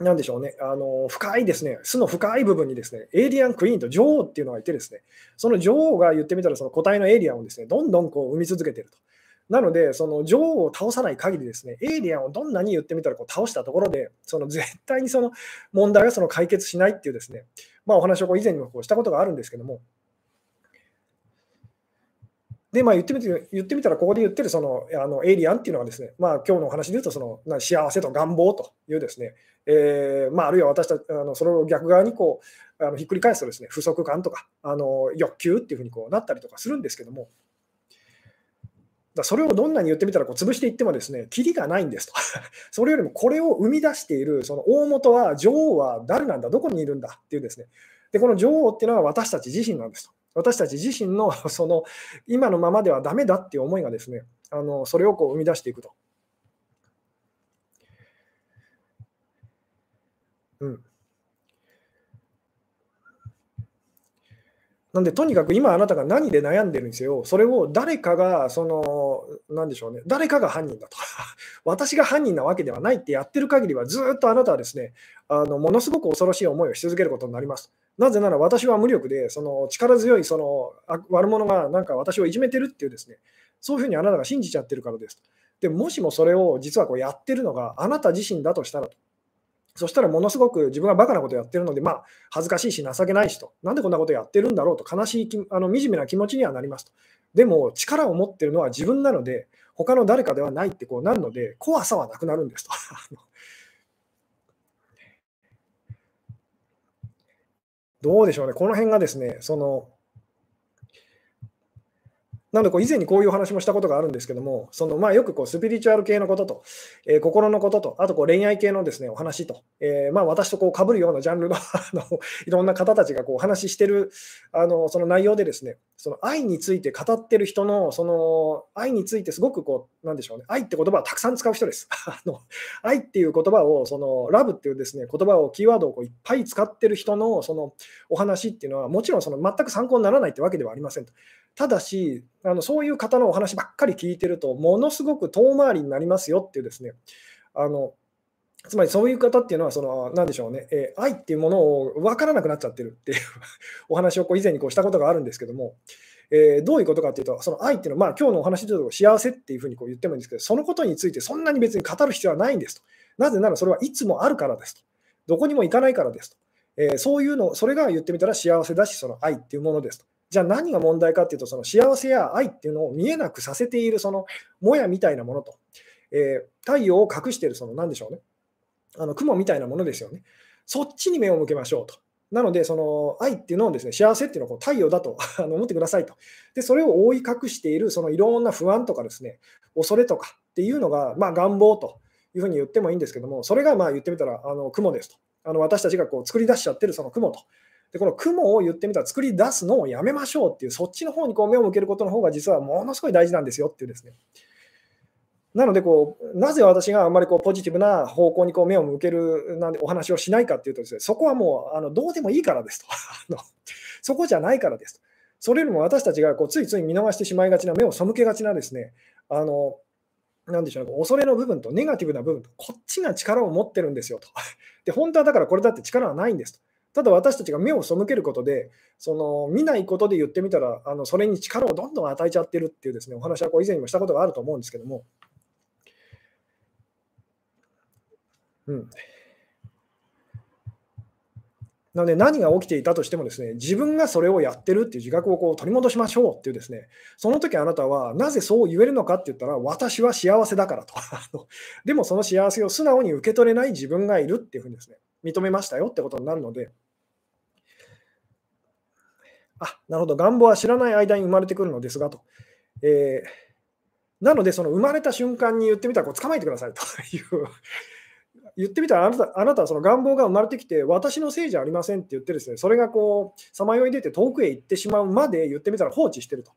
なんでしょうね、あの深いですね、巣の深い部分にですね、エイリアンクイーンと女王っていうのがいてですね、その女王が言ってみたら、その個体のエイリアンをですね、どんどんこう生み続けていると。なので、その女王を倒さない限りですね、エイリアンをどんなに言ってみたらこう倒したところで、その 絶対にその問題がその解決しないっていうですね、まあ、お話をこう以前にもこうしたことがあるんですけども、で、まあ、言ってみて言ってみたら、ここで言ってるそのあのエイリアンっていうのはですね、まあ今日のお話で言うとそのな幸せと願望というですね、えーまあ、あるいは私たち、あのそれを逆側にこうあのひっくり返すとですね、不足感とかあの欲求っていうふうにこうなったりとかするんですけども、だそれをどんなに言ってみたらこう潰していってもですね、キリがないんですと。それよりもこれを生み出しているその大元は、女王は誰なんだ、どこにいるんだっていうですね。で、この女王っていうのは私たち自身なんですと。私たち自身のその今のままではダメだっていう思いがですね、あのそれをこう生み出していくと。なんで、とにかく今あなたが何で悩んでるんですよ、それを誰かが、その、なんでしょうね、誰かが犯人だと。私が犯人なわけではないってやってる限りは、ずっとあなたはですね、あのものすごく恐ろしい思いをし続けることになります。なぜなら私は無力で、その力強いその悪者がなんか私をいじめてるっていうですね、そういうふうにあなたが信じちゃってるからです。でもしもそれを実はこうやってるのがあなた自身だとしたらと。そしたらものすごく自分がバカなことやってるので、まあ、恥ずかしいし情けないしと、なんでこんなことやってるんだろうと悲しいあの惨めな気持ちにはなりますと。でも力を持ってるのは自分なので、他の誰かではないってこうなるので、怖さはなくなるんですと。どうでしょうね、この辺がですね、そのなのでこう以前にこういうお話もしたことがあるんですけども、そのまあよくこうスピリチュアル系のことと、えー、心のことと、あとこう恋愛系のですねお話と、えー、まあ私とこう被るようなジャンルの あのいろんな方たちがこうお話ししてるあのその内容でですね、その愛について語ってる人の、その愛についてすごくこう、なんでしょうね、愛って言葉をたくさん使う人です。あの愛っていう言葉を、そのラブっていうですね言葉を、キーワードをこういっぱい使ってる人のそのお話っていうのは、もちろんその全く参考にならないってわけではありませんと。ただし、あのそういう方のお話ばっかり聞いてると、ものすごく遠回りになりますよっていうですね、あのつまりそういう方っていうのは、その、なんでしょうね、えー、愛っていうものを分からなくなっちゃってるっていう お話をこう以前にこうしたことがあるんですけども、えー、どういうことかっていうと、その愛っていうのは、まあ今日のお話で言うと幸せっていうふうにこう言ってもいいんですけど、そのことについてそんなに別に語る必要はないんですと。なぜならそれはいつもあるからですと。どこにも行かないからですと。えー、そういうの、それが言ってみたら幸せだし、その愛っていうものですと。じゃあ何が問題かっていうと、その幸せや愛っていうのを見えなくさせている、そのもやみたいなものと、えー、太陽を隠している、その何でしょうね、あの雲みたいなものですよね。そっちに目を向けましょうと。なので、その愛っていうのをですね、幸せっていうのをこう太陽だと 思ってくださいと。で、それを覆い隠している、そのいろんな不安とかですね、恐れとかっていうのが、まあ、願望というふうに言ってもいいんですけども、それがまあ言ってみたらあの雲ですと。あの私たちがこう作り出しちゃってるその雲と。でこの雲を言ってみたら作り出すのをやめましょうっていう、そっちの方にこう目を向けることの方が実はものすごい大事なんですよっていうですね。なのでこう、なぜ私があんまりこうポジティブな方向にこう目を向けるなんでお話をしないかっていうとです、ね、そこはもうあのどうでもいいからですと そこじゃないからですと。それよりも私たちがこうついつい見逃してしまいがちな、目を背けがちなですね、あのなんでしょうね、恐れの部分とネガティブな部分と、こっちが力を持ってるんですよと。で、本当はだからこれだって力はないんですと。ただ私たちが目を背けることで、その見ないことで言ってみたら、あのそれに力をどんどん与えちゃってるっていうですねお話はこう以前にもしたことがあると思うんですけども。うん、なので何が起きていたとしてもですね自分がそれをやってるっていう自覚をこう取り戻しましょうっていうですねその時あなたはなぜそう言えるのかって言ったら私は幸せだからと でもその幸せを素直に受け取れない自分がいるっていうふうにですね認めましたよってことになるのであなるほど。願望は知らない間に生まれてくるのですがと、えー、なのでその生まれた瞬間に言ってみたらこう捕まえてくださいと。い う言ってみたらあなたあなたはその願望が生まれてきて私のせいじゃありませんって言ってですねそれがこうさまよい出て遠くへ行ってしまうまで言ってみたら放置してると。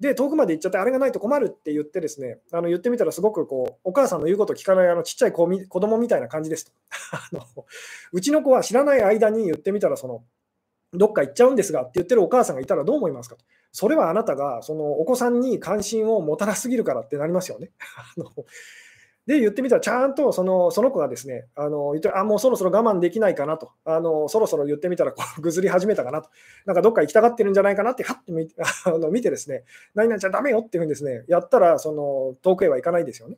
で遠くまで行っちゃってあれがないと困るって言ってですねあの言ってみたらすごくこうお母さんの言うこと聞かないあのちっちゃい子子供みたいな感じですと。あのうちの子は知らない間に言ってみたらそのどっか行っちゃうんですがって言ってるお母さんがいたらどう思いますかとそれはあなたがそのお子さんに関心を持たなすぎるからってなりますよね。あので、言ってみたら、ちゃんとそのその子がですね、あの言ってあもうそろそろ我慢できないかなと、あのそろそろ言ってみたらこうぐずり始めたかなと、なんかどっか行きたがってるんじゃないかなって、はって見あの見てですね、何々ちゃんダメよっていうふうにですね、やったら、その遠くへは行かないですよね。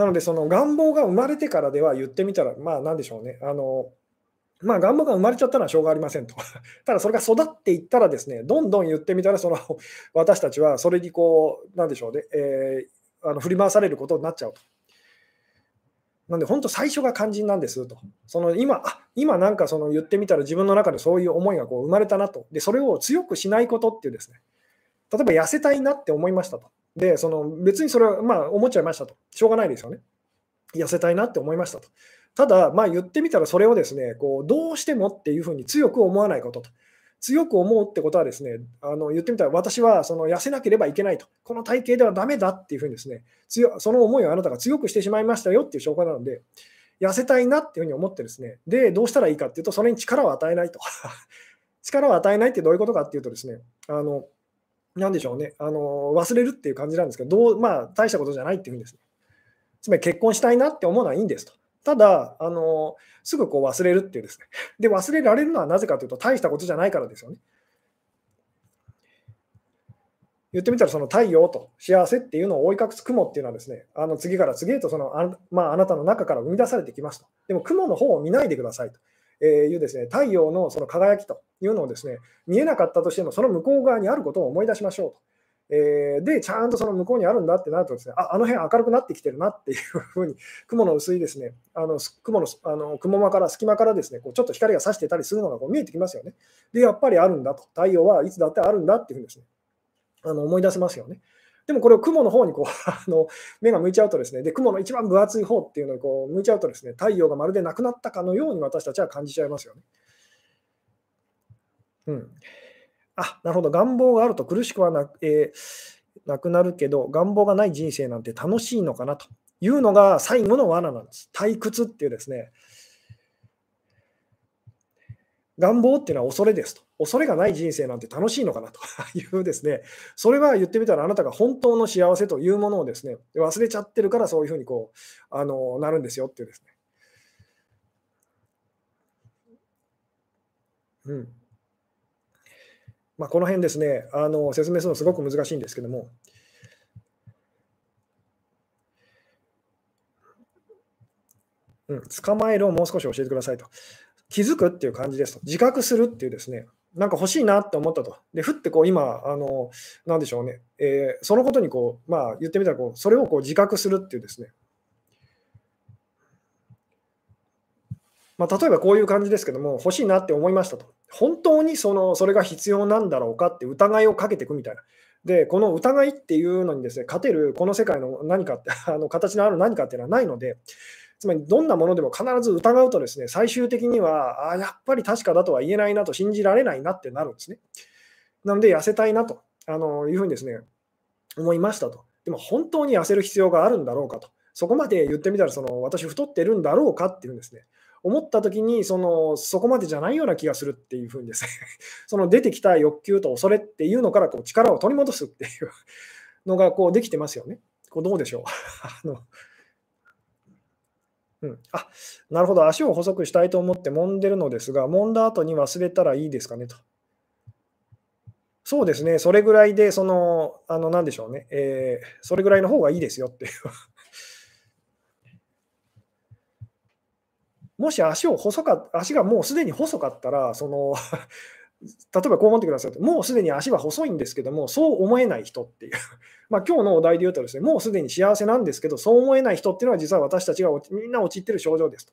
なので、その願望が生まれてからでは言ってみたら、まあ、なんでしょうね。あのまあ、願望が生まれちゃったのはしょうがありませんと。ただ、それが育っていったらですね、どんどん言ってみたら、その 私たちはそれにこう、なんでしょうね、えー、あの振り回されることになっちゃうと。なんで、本当、最初が肝心なんですと。その今、あ今なんかその言ってみたら、自分の中でそういう思いがこう生まれたなと。で、それを強くしないことっていうですね、例えば痩せたいなって思いましたと。で、その別にそれは、まあ、思っちゃいましたと。しょうがないですよね。痩せたいなって思いましたと。ただ、まあ、言ってみたらそれをですねこうどうしてもっていうふうに強く思わないことと。強く思うってことはですね、あの言ってみたら私はその痩せなければいけないと、この体型ではダメだっていうふうにですね、強その思いをあなたが強くしてしまいましたよっていう証拠なので、痩せたいなっていうふうに思ってですね、で、どうしたらいいかっていうと、それに力を与えないと。力を与えないってどういうことかっていうとですね、あの、なんでしょうね、あの忘れるっていう感じなんですけど、どうまあ、大したことじゃないっていうふうにですね、つまり結婚したいなって思うのはいいんですと。ただ、あのすぐこう忘れるっていうですね。で、忘れられるのはなぜかというと、大したことじゃないからですよね。言ってみたら、その太陽と幸せっていうのを覆い隠す雲っていうのはですね、あの次から次へとそのあ,、まあ、あなたの中から生み出されてきますと。でも雲の方を見ないでくださいというですね、太陽のその輝きというのをですね、見えなかったとしても、その向こう側にあることを思い出しましょうとえー、で、ちゃんとその向こうにあるんだってなるとですね、ああの辺明るくなってきてるなっていうふうに、雲の薄いですね、あの雲のあの雲間から、隙間からですね、こうちょっと光が差してたりするのがこう見えてきますよね。で、やっぱりあるんだと、太陽はいつだってあるんだっていうふうにですね、あの思い出せますよね。でもこれを雲の方にこう あの目が向いちゃうとですね、で雲の一番分厚い方っていうのにこう向いちゃうとですね、太陽がまるでなくなったかのように私たちは感じちゃいますよね。うん。あ、なるほど。願望があると苦しくはな,、えー、なくなるけど、願望がない人生なんて楽しいのかなというのが最後の罠なんです。退屈っていうですね、願望っていうのは恐れですと。恐れがない人生なんて楽しいのかなと いうですね、それは言ってみたらあなたが本当の幸せというものをですね、忘れちゃってるからそういうふうにこう、あの、なるんですよっていうですね。うん。まあ、この辺ですね、あの説明するのすごく難しいんですけども、うん、捕まえるをもう少し教えてくださいと。気づくっていう感じですと。自覚するっていうですね、なんか欲しいなって思ったと。で、ふってこう今、あの、なんでしょうね、えー、そのことにこう、まあ言ってみたらこう、それをこう自覚するっていうですね、まあ、例えばこういう感じですけども、欲しいなって思いましたと。本当にそのそれが必要なんだろうかって疑いをかけていくみたいな。で、この疑いっていうのにですね、勝てるこの世界の何かって、あの形のある何かっていうのはないので、つまりどんなものでも必ず疑うとですね、最終的には、あやっぱり確かだとは言えないなと信じられないなってなるんですね。なので、痩せたいなとあのいうふうにですね、思いましたと。でも本当に痩せる必要があるんだろうかと。そこまで言ってみたら、その私太ってるんだろうかっていうんですね。思った時にそのそこまでじゃないような気がするっていうふうにですね その出てきた欲求と恐れっていうのからこう力を取り戻すっていうのがこうできてますよね。こうどうでしょう あのうん、あなるほど、足を細くしたいと思って揉んでるのですが、揉んだ後に忘れたらいいですかねと。そうですね、それぐらいで、その、あの、なんでしょうね、えー、それぐらいの方がいいですよって。い うもし足を細か足がもうすでに細かったら、その例えばこう思ってくださいと、もうすでに足は細いんですけども、そう思えない人っていう、まあ今日のお題で言うとですね、もうすでに幸せなんですけど、そう思えない人っていうのは実は私たちがみんな陥ってる症状ですと。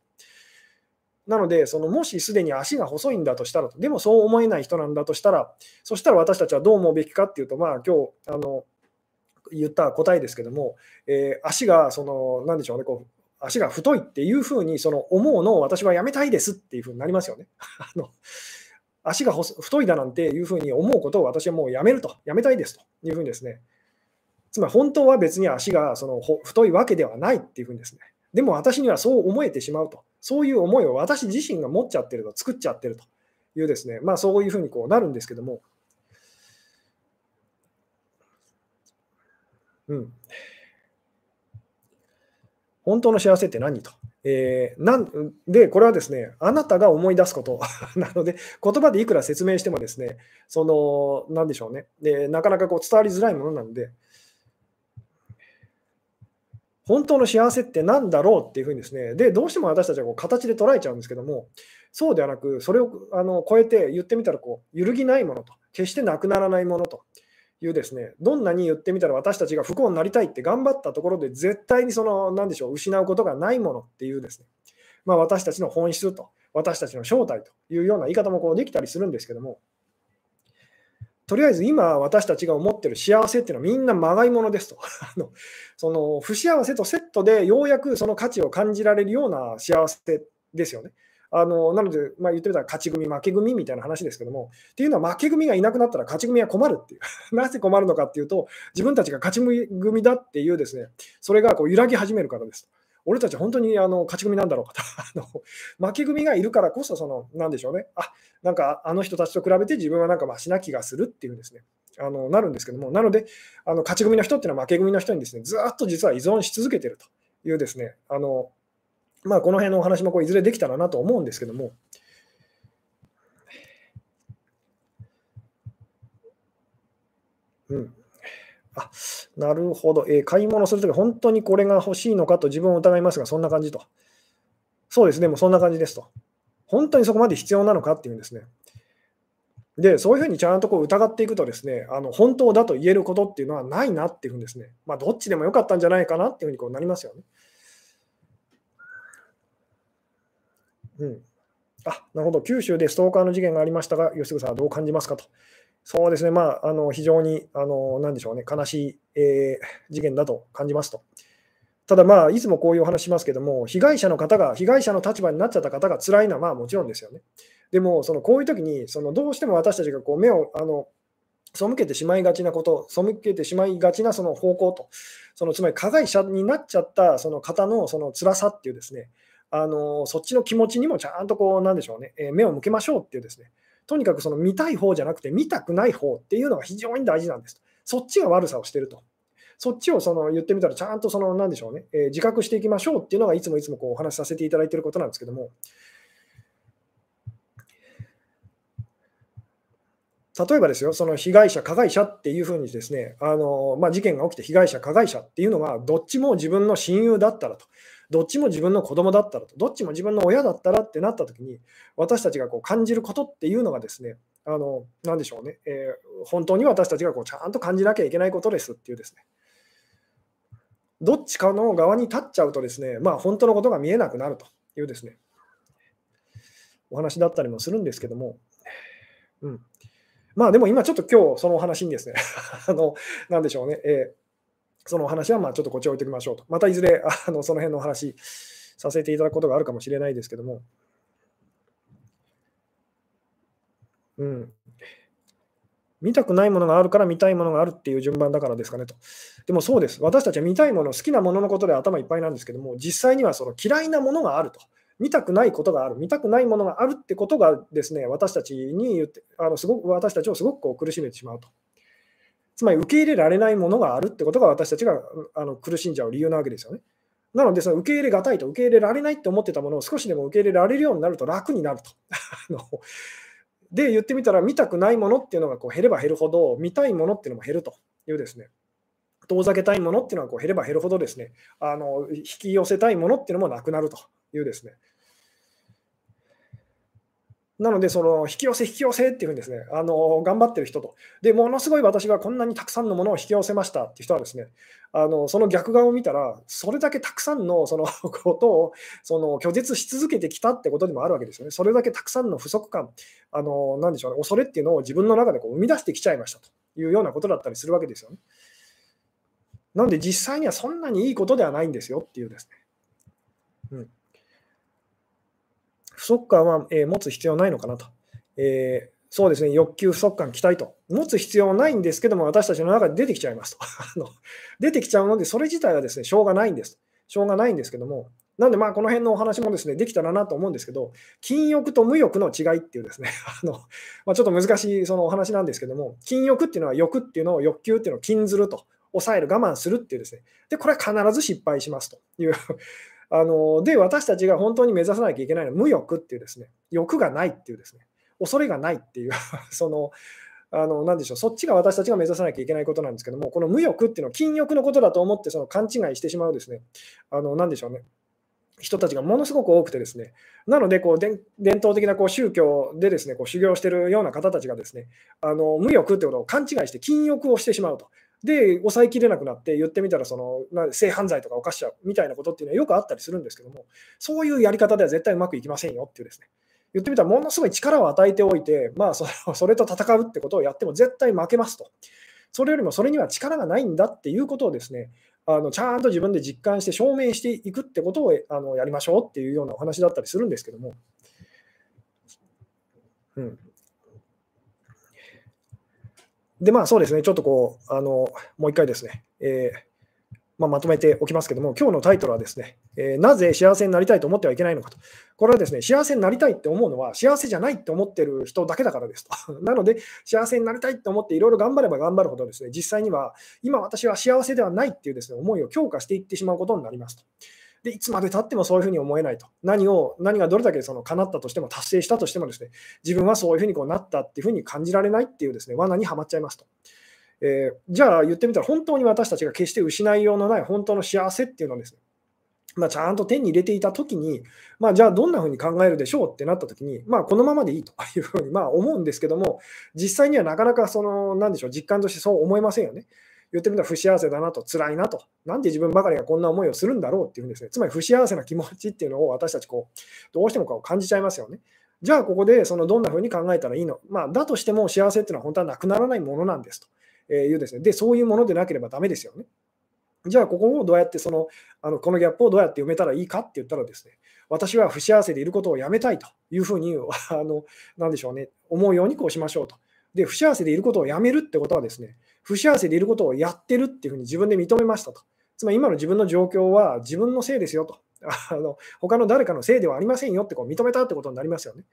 なので、そのもしすでに足が細いんだとしたら、でもそう思えない人なんだとしたら、そしたら私たちはどう思うべきかっていうと、まあ今日あの言った答えですけども、えー、足がその、なんでしょうね、こう足が太いっていうふうにその思うのを私はやめたいですっていうふうになりますよね。あの足が太いだなんていうふうに思うことを私はもうやめると、やめたいですというふうにですね。つまり本当は別に足がその太いわけではないっていうふうにですね。でも私にはそう思えてしまうと。そういう思いを私自身が持っちゃってると、作っちゃってるというですね。まあそういうふうにこうなるんですけども。うん。本当の幸せって何と。えー、なんで、これはですね、あなたが思い出すこと なので、言葉でいくら説明してもですね、その、なんでしょうね、でなかなかこう伝わりづらいものなので、本当の幸せって何だろうっていうふうにですね、で、どうしても私たちはこう形で捉えちゃうんですけども、そうではなく、それをあの超えて言ってみたらこう、揺るぎないものと、決してなくならないものというですね、どんなに言ってみたら私たちが不幸になりたいって頑張ったところで絶対にその、なんでしょう、失うことがないものっていうですね、まあ、私たちの本質と、私たちの正体というような言い方もこうできたりするんですけども、とりあえず今私たちが思ってる幸せっていうのはみんなまがいものですと。あのその不幸せとセットでようやくその価値を感じられるような幸せですよね。あのなので、まあ、言ってみたら勝ち組、負け組みたいな話ですけども、っていうのは負け組がいなくなったら勝ち組は困るっていう。なぜ困るのかっていうと、自分たちが勝ち組だっていうですね、それがこう揺らぎ始めるからです。俺たち本当にあの勝ち組なんだろうかと あの。負け組がいるからこそ、その、なんでしょうね。あ、なんかあの人たちと比べて自分はなんかマシな気がするっていうですね。あのなるんですけども、なので、あの勝ち組の人っていうのは負け組の人にですね、ずっと実は依存し続けてるというですね、あのまあ、この辺のお話もこういずれできたらなと思うんですけども、うん。あ、なるほど。えー、買い物するとき、本当にこれが欲しいのかと自分を疑いますが、そんな感じと。そうですね、もうそんな感じですと。本当にそこまで必要なのかっていうんですね。で、そういうふうにちゃんとこう疑っていくとですね、あの本当だと言えることっていうのはないなっていうふうにですね、まあ、どっちでもよかったんじゃないかなっていうふうにこうなりますよね。うん。あ、なるほど。九州でストーカーの事件がありましたが、吉純さんはどう感じますかと。そうですね、まあ、あの非常に、あのなんでしょうね、悲しい、えー、事件だと感じますと。ただ、まあ、いつもこういうお話しますけども、被害者の方が、被害者の立場になっちゃった方が辛いのはまあもちろんですよね。でも、そのこういう時にそに、どうしても私たちがこう目をあの背けてしまいがちなこと、背けてしまいがちなその方向と、そのつまり加害者になっちゃったその方のその辛さっていうですね、あのそっちの気持ちにもちゃんとこう、なんでしょうね、え目を向けましょうっていうですね、とにかくその見たい方じゃなくて、見たくない方っていうのが非常に大事なんです。そっちが悪さをしてると。そっちをその言ってみたら、ちゃんとその、なんでしょうね、え、自覚していきましょうっていうのが、いつもいつもこうお話しさせていただいていることなんですけども、例えばですよ、その被害者、加害者っていうふうにですね、あのまあ、事件が起きて被害者、加害者っていうのが、どっちも自分の親友だったらと、どっちも自分の子供だったらと、どっちも自分の親だったらってなったときに、私たちがこう感じることっていうのがですね、あのなでしょうね、えー、本当に私たちがこうちゃんと感じなきゃいけないことですっていうですね、どっちかの側に立っちゃうとですね、まあ、本当のことが見えなくなるというですね、お話だったりもするんですけども、うん。まあでも今ちょっと今日そのお話にですね、あの、なんでしょうね、えー、そのお話はまあちょっとこっち置いておきましょうと。またいずれ あのその辺のお話させていただくことがあるかもしれないですけども、うん。見たくないものがあるから見たいものがあるっていう順番だからですかねと。でもそうです。私たちは見たいもの、好きなもののことで頭いっぱいなんですけども、実際にはその嫌いなものがあると。見たくないことがある、見たくないものがあるってことがですね、私たちに言って、あのすごく私たちをすごくこう苦しめてしまうと。つまり受け入れられないものがあるってことが私たちがあの苦しんじゃう理由なわけですよね。なので、その受け入れがたいと、受け入れられないって思ってたものを少しでも受け入れられるようになると楽になると。で、言ってみたら、見たくないものっていうのがこう減れば減るほど、見たいものっていうのも減るというですね、遠ざけたいものっていうのはこう減れば減るほどですね、あの引き寄せたいものっていうのもなくなるというですね、なので、その引き寄せ、引き寄せっていうふうにですね、あの頑張ってる人と、でものすごい私がこんなにたくさんのものを引き寄せましたっていう人はですね、あのその逆側を見たら、それだけたくさんのその ことをその拒絶し続けてきたってことでもあるわけですよね。それだけたくさんの不足感、あのなんでしょうね、恐れっていうのを自分の中でこう生み出してきちゃいましたというようなことだったりするわけですよね。なので、実際にはそんなにいいことではないんですよっていうですね。うん不足感は、え持つ必要ないのかなと。えー、そうですね、欲求、不足感、期待と。持つ必要はないんですけども、私たちの中で出てきちゃいますと。あの出てきちゃうので、それ自体はですね、しょうがないんです。しょうがないんですけども、なんで、まあ、この辺のお話もですね、できたらなと思うんですけど、禁欲と無欲の違いっていうですね、あのまあ、ちょっと難しいそのお話なんですけども、禁欲っていうのは欲っていうのを欲求っていうのを禁ずると、抑える、我慢するっていうですね、で、これは必ず失敗しますというあので、私たちが本当に目指さなきゃいけないのは無欲っていうですね、欲がないっていうですね、恐れがないっていう その、あのなでしょう、そっちが私たちが目指さなきゃいけないことなんですけども、この無欲っていうのは禁欲のことだと思ってその勘違いしてしまうですね、あのなでしょうね、人たちがものすごく多くてですね、なのでこう伝統的なこう宗教でですねこう修行しているような方たちがですね、あの無欲ってことを勘違いして禁欲をしてしまうと。で、抑えきれなくなって言ってみたらその性犯罪とか犯しちゃうみたいなことっていうのはよくあったりするんですけども、そういうやり方では絶対うまくいきませんよっていうですね。言ってみたらものすごい力を与えておいて、まあそれと戦うってことをやっても絶対負けますと。それよりもそれには力がないんだっていうことをですね、あのちゃんと自分で実感して証明していくってことをあのやりましょうっていうようなお話だったりするんですけども。うん、で、まあそうですね、ちょっとこう、あのもう一回ですね、えー、まあ、まとめておきますけども、今日のタイトルはですね、えー、なぜ幸せになりたいと思ってはいけないのかと。これはですね、幸せになりたいって思うのは、幸せじゃないって思ってる人だけだからですと。なので、幸せになりたいって思っていろいろ頑張れば頑張るほどですね、実際には、今私は幸せではないっていうですね、思いを強化していってしまうことになりますと。でいつまでたってもそういうふうに思えないと。何を、何がどれだけその叶ったとしても、達成したとしてもですね、自分はそういうふうにこうなったっていうふうに感じられないっていうですね、罠にはまっちゃいますと。えー、じゃあ言ってみたら、本当に私たちが決して失いようのない本当の幸せっていうのはですね、まあ、ちゃんと手に入れていたときに、まあ、じゃあどんなふうに考えるでしょうってなったときに、まあ、このままでいいというふうにまあ思うんですけども、実際にはなかなかその、なんでしょう、実感としてそう思えませんよね。言ってみたら不幸せだなと、辛いなと、なんで自分ばかりがこんな思いをするんだろうっていうんですね、つまり不幸せな気持ちっていうのを私たちこう、どうしてもこう感じちゃいますよね。じゃあ、ここでそのどんなふうに考えたらいいの、まあ、だとしても幸せっていうのは本当はなくならないものなんですというですね、で、そういうものでなければだめですよね。じゃあ、ここをどうやってその、あのこのギャップをどうやって埋めたらいいかって言ったらですね、私は不幸せでいることをやめたいというふうに、あのなんでしょうね、思うようにこうしましょうと。で、不幸せでいることをやめるってことはですね、不幸せでいることをやってるっていうふうに自分で認めましたと。つまり今の自分の状況は自分のせいですよと。あの他の誰かのせいではありませんよってこう認めたってことになりますよね。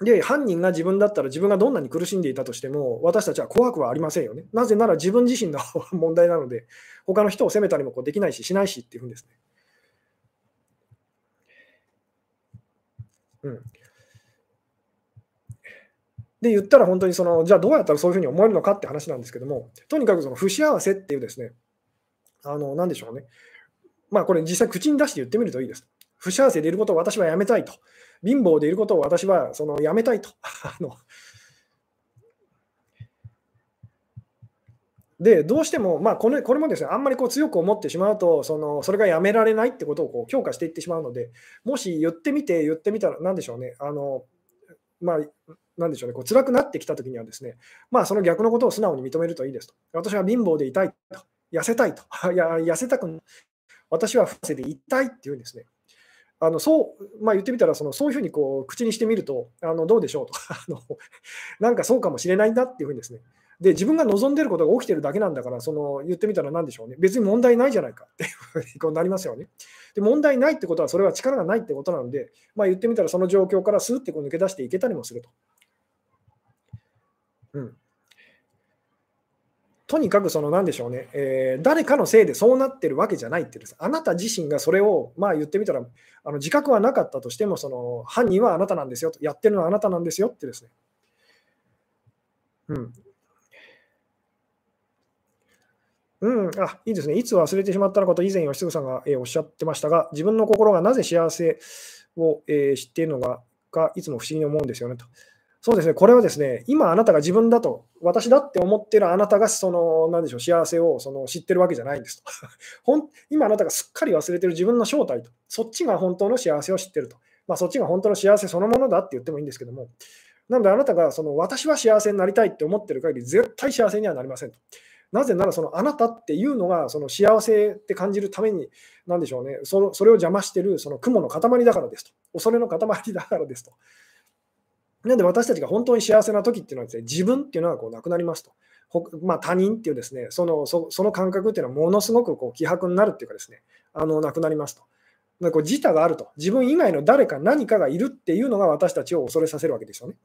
で、犯人が自分だったら自分がどんなに苦しんでいたとしても、私たちは怖くはありませんよね。なぜなら自分自身の問題なので、他の人を責めたりもこうできないし、しないしっていうんですね。うん。で、言ったら本当にその、じゃあどうやったらそういうふうに思えるのかって話なんですけども、とにかくその不幸せっていうですね、あの、なんでしょうね。まあこれ実際口に出して言ってみるといいです。不幸せでいることを私はやめたいと。貧乏でいることを私はそのやめたいと。あので、どうしても、まあこれ、これもですね、あんまりこう強く思ってしまうと、そのそれがやめられないってことをこう強化していってしまうので、もし言ってみて、言ってみたら、なんでしょうね、あのまあ、なんでしょうね、こう辛くなってきたときにはですね、まあ、その逆のことを素直に認めるといいですと。私は貧乏でいたいと、痩せたいと、い や痩せたくない私は不正でいたいっていうんですね。あのそう、まあ、言ってみたらその、そういうふうにこう口にしてみると、あのどうでしょうと あの、なんかそうかもしれないんだっていうふうにですね、で自分が望んでることが起きてるだけなんだから、その言ってみたら何でしょうね、別に問題ないじゃないかっていうふうにこうなりますよね。で問題ないってことは、それは力がないってことなので、まあ、言ってみたらその状況からスーってこう抜け出していけたりもすると。うん、とにかくその何でしょうね、えー、誰かのせいでそうなってるわけじゃないってです、あなた自身がそれを、まあ、言ってみたら、あの自覚はなかったとしても、その犯人はあなたなんですよと、やってるのはあなたなんですよってですね。うん。うん、あいいですね。いつ忘れてしまったのかと以前、吉嗣さんが、えー、おっしゃってましたが、自分の心がなぜ幸せを、えー、知っているのか、いつも不思議に思うんですよねと。そうですね、これはですね、今あなたが自分だと、私だって思ってるあなたが、その、なんでしょう、幸せをその知ってるわけじゃないんですと。今あなたがすっかり忘れてる自分の正体と、そっちが本当の幸せを知ってると。まあ、そっちが本当の幸せそのものだって言ってもいいんですけども、なのであなたがその私は幸せになりたいって思ってる限り、絶対幸せにはなりませんと。なぜなら、そのあなたっていうのが、その幸せって感じるために、なんでしょうね、そそれを邪魔してるその雲の塊だからですと。恐れの塊だからですと。なんで私たちが本当に幸せな時っていうのはです、ね、自分っていうのはこうなくなりますと。まあ、他人っていうですねそのそその感覚っていうのはものすごくこう希薄になるっていうかですねあのなくなりますと。だこう自他があると自分以外の誰か何かがいるっていうのが私たちを恐れさせるわけですよね。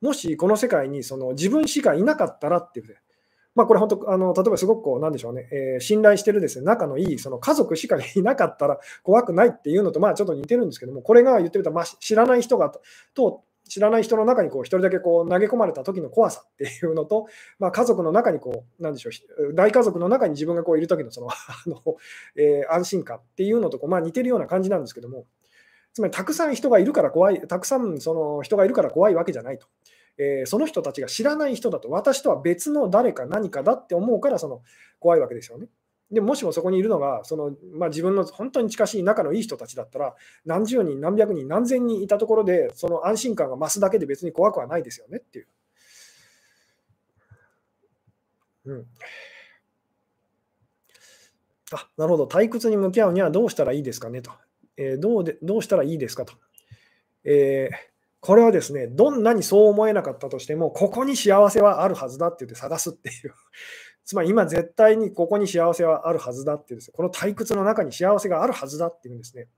もしこの世界にその自分しかいなかったらっていう、まあ、これ本当あの例えばすごくこうなんでしょうね、えー、信頼してるですね仲のいいその家族しかいなかったら怖くないっていうのとまあちょっと似てるんですけどもこれが言ってみたら、まあ、知らない人がと知らない人の中にこう一人だけこう投げ込まれた時の怖さっていうのと、まあ、家族の中にこう、なんでしょう、大家族の中に自分がこういる時のその あの、えー、安心感っていうのとこう、まあ、似てるような感じなんですけども、つまりたくさん人がいるから怖い、たくさんその人がいるから怖いわけじゃないと。えー、その人たちが知らない人だと、私とは別の誰か何かだって思うからその怖いわけですよね。でもしもそこにいるのがその、まあ、自分の本当に近しい仲のいい人たちだったら何十人何百人何千人いたところでその安心感が増すだけで別に怖くはないですよねっていう。うん、あなるほど。退屈に向き合うにはどうしたらいいですかねと、えー、どうでどうしたらいいですかと、えー、これはですねどんなにそう思えなかったとしてもここに幸せはあるはずだって言って探すっていう。つまり今絶対にここに幸せはあるはずだっていうです、ね、この退屈の中に幸せがあるはずだっていうんですね。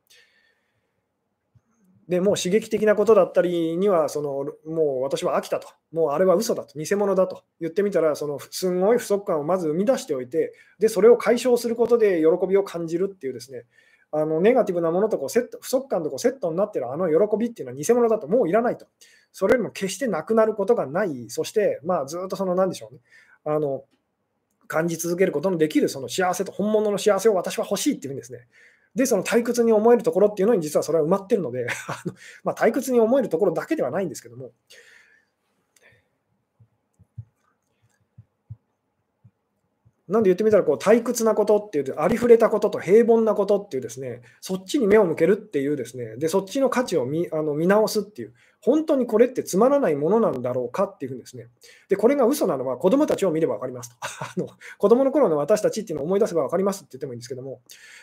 でもう刺激的なことだったりにはそのもう私は飽きたと、もうあれは嘘だと、偽物だと。言ってみたら、そのすごい不足感をまず生み出しておいて、でそれを解消することで喜びを感じるっていうですね、あのネガティブなものとこうセット不足感とこうセットになってるあの喜びっていうのは偽物だと。もういらないと、それよりも決してなくなることがない、そして、まあ、ずっとその何でしょうね、あの感じ続けることのできるその幸せと本物の幸せを私は欲しいっていうんですね。で、その退屈に思えるところっていうのに実はそれは埋まってるので、まあ、退屈に思えるところだけではないんですけども、なんで言ってみたらこう退屈なことっていう、ありふれたことと平凡なことっていうですね、そっちに目を向けるっていうですね、でそっちの価値を見あの見直すっていう、本当にこれってつまらないものなんだろうかっていうふうにですね、でこれが嘘なのは子供たちを見れば分かりますと。あの子供の頃の私たちっていうのを思い出せば分かりますって言ってもいいんですけども、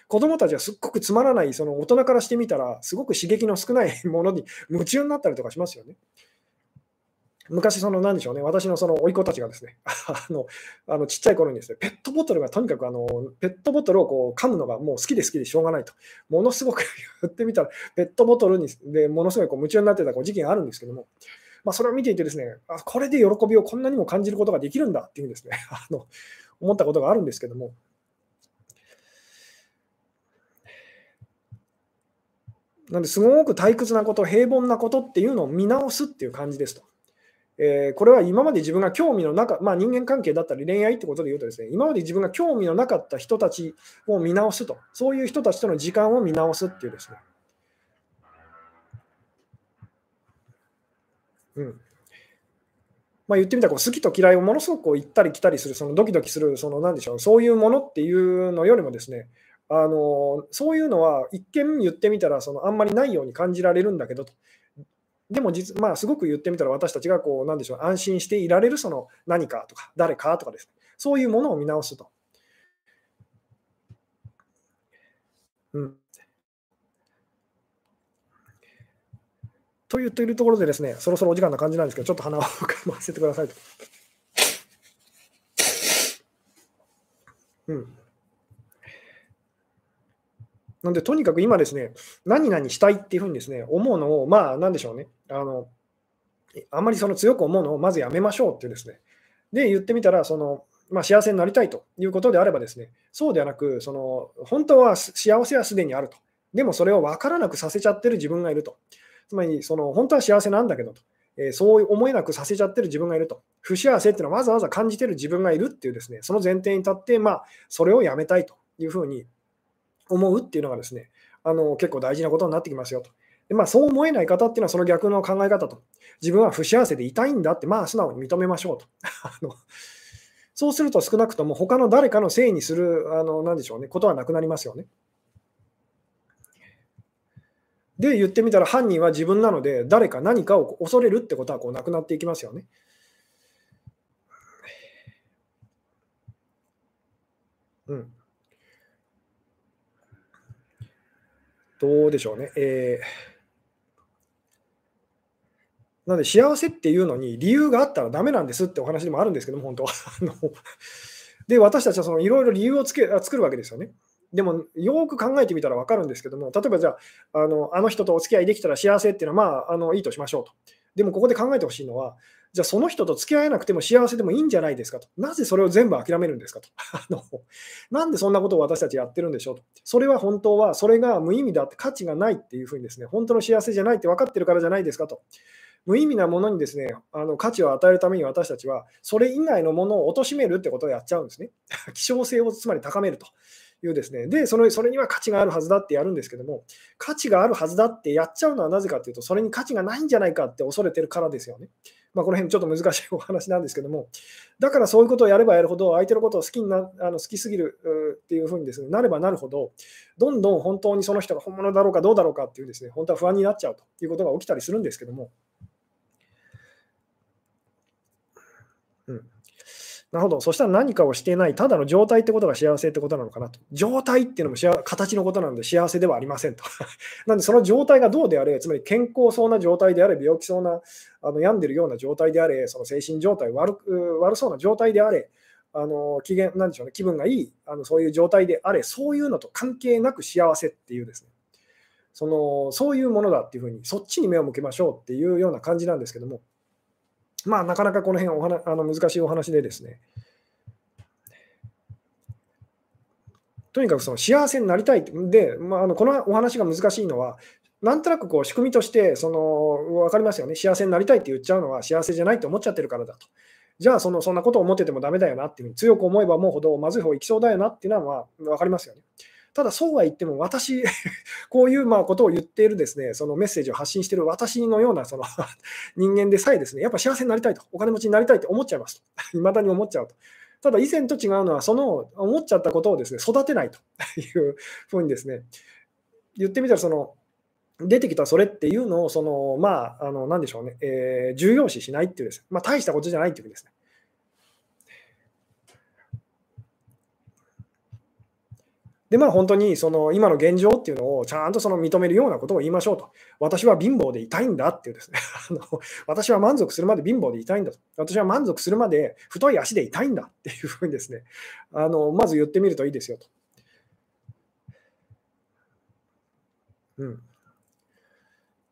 子供たちはすっごくつまらない、その大人からしてみたら、すごく刺激の少ないものに夢中になったりとかしますよね。昔、その、なんでしょうね、私のその甥っ子たちがですね、あの、あのちっちゃい頃にですね、ペットボトルがとにかくあの、ペットボトルをこう噛むのがもう好きで好きでしょうがないと。ものすごく言ってみたら、ペットボトルにでものすごいこう夢中になってたこう時期があるんですけども、まあ、それを見ていてですね、あこれで喜びをこんなにも感じることができるんだっていうですね、あの思ったことがあるんですけども、なんですごく退屈なこと、平凡なことっていうのを見直すっていう感じですと。えー、これは今まで自分が興味のなか、まあ、人間関係だったり恋愛ってことで言うとですね、今まで自分が興味のなかった人たちを見直すと、そういう人たちとの時間を見直すっていうですね。うん。まあ、言ってみたらこう好きと嫌いをものすごく行ったり来たりする、そのドキドキする、その何でしょう、そういうものっていうのよりもですね、あのそういうのは一見言ってみたらそのあんまりないように感じられるんだけどと、でも実、まあ、すごく言ってみたら私たちがこう、なんでしょう、安心していられるその何かとか、誰かとかですね、そういうものを見直すと。うん。と言っているところでですね、そろそろお時間な感じなんですけど、ちょっと鼻をかませてくださいと。うん。なんで、とにかく今ですね、何々したいっていうふうにですね、思うのを、まあ、なんでしょうね、あの、あんまりその強く思うのをまずやめましょうっていうですね。で、言ってみたら、その、まあ、幸せになりたいということであればですね、そうではなく、その、本当は幸せはすでにあると。でもそれを分からなくさせちゃってる自分がいると。つまり、その、本当は幸せなんだけどと。えー、そう思えなくさせちゃってる自分がいると。不幸せっていうのはわざわざ感じてる自分がいるっていうですね、その前提に立って、まあ、それをやめたいというふうに思うっていうのがですね、あの結構大事なことになってきますよと。でまあ、そう思えない方っていうのはその逆の考え方と。自分は不幸せでいたいんだって、まあ素直に認めましょうと。あのそうすると少なくとも他の誰かのせいにする、あの、なでしょうね、ことはなくなりますよね。で、言ってみたら犯人は自分なので、誰か何かを恐れるってことはこうなくなっていきますよね。うん。どうでしょうね。えーなので、幸せっていうのに理由があったらダメなんですってお話でもあるんですけども、本当は。で、私たちはいろいろ理由をつけ作るわけですよね。でも、よく考えてみたら分かるんですけども、例えばじゃあ、あのあの人とお付き合いできたら幸せっていうのは、まあ、あのいいとしましょうと。でも、ここで考えてほしいのは、じゃあその人と付き合えなくても幸せでもいいんじゃないですかと。なぜそれを全部諦めるんですかと。あのなんでそんなことを私たちやってるんでしょうと。それは本当は、それが無意味だって価値がないっていうふうにですね、本当の幸せじゃないって分かってるからじゃないですかと。無意味なものにですね、あの価値を与えるために私たちは、それ以外のものを貶めるってことをやっちゃうんですね。希少性をつまり高めると。いうですね、でそれ、それには価値があるはずだってやるんですけども、価値があるはずだってやっちゃうのはなぜかというと、それに価値がないんじゃないかって恐れてるからですよね。まあ、この辺ちょっと難しいお話なんですけども、だからそういうことをやればやるほど、相手のことを好きになあの好きすぎるっていうふうにです、ね、なればなるほど、どんどん本当にその人が本物だろうかどうだろうかっていうですね、本当は不安になっちゃうということが起きたりするんですけども、なるほど。そしたら何かをしていない、ただの状態ってことが幸せってことなのかなと。状態っていうのも形のことなので幸せではありませんと。なので、その状態がどうであれ、つまり健康そうな状態であれ、病気そうな、あの病んでるような状態であれ、その精神状態悪悪そうな状態であれ、あの機嫌なんでしょうね、気分がいいあの、そういう状態であれ、そういうのと関係なく幸せっていうですね、そのそういうものだっていうふうに、そっちに目を向けましょうっていうような感じなんですけども、まあ、なかなかこの辺お話あの難しいお話でですね、とにかくその幸せになりたいで、まあ、あのこのお話が難しいのは、なんとなくこう仕組みとして、その分かりますよね、幸せになりたいって言っちゃうのは幸せじゃないと思っちゃってるからだと。じゃあその、そんなことを思っててもダメだよなっていう強く思えば思うほどまずい方行きそうだよなっていうのは分かりますよね。ただそうは言っても私、こういうまあことを言っているですね、そのメッセージを発信している私のようなその 人間でさえですね、やっぱ幸せになりたいと、お金持ちになりたいと思っちゃいますと。未だに思っちゃうと。ただ以前と違うのは、その思っちゃったことをですね、育てないというふうにですね、言ってみたらその、出てきたそれっていうのを、その、まあ、あの、なでしょうね、え、重要視しないっていうですね、まあ、大したことじゃないっていうですね。で、まあ本当にその今の現状っていうのをちゃんとその認めるようなことを言いましょうと。私は貧乏でいたいんだっていうですね。あの私は満足するまで貧乏でいたいんだと。私は満足するまで太い足でいたいんだっていうふうにですね、あのまず言ってみるといいですよと。うん。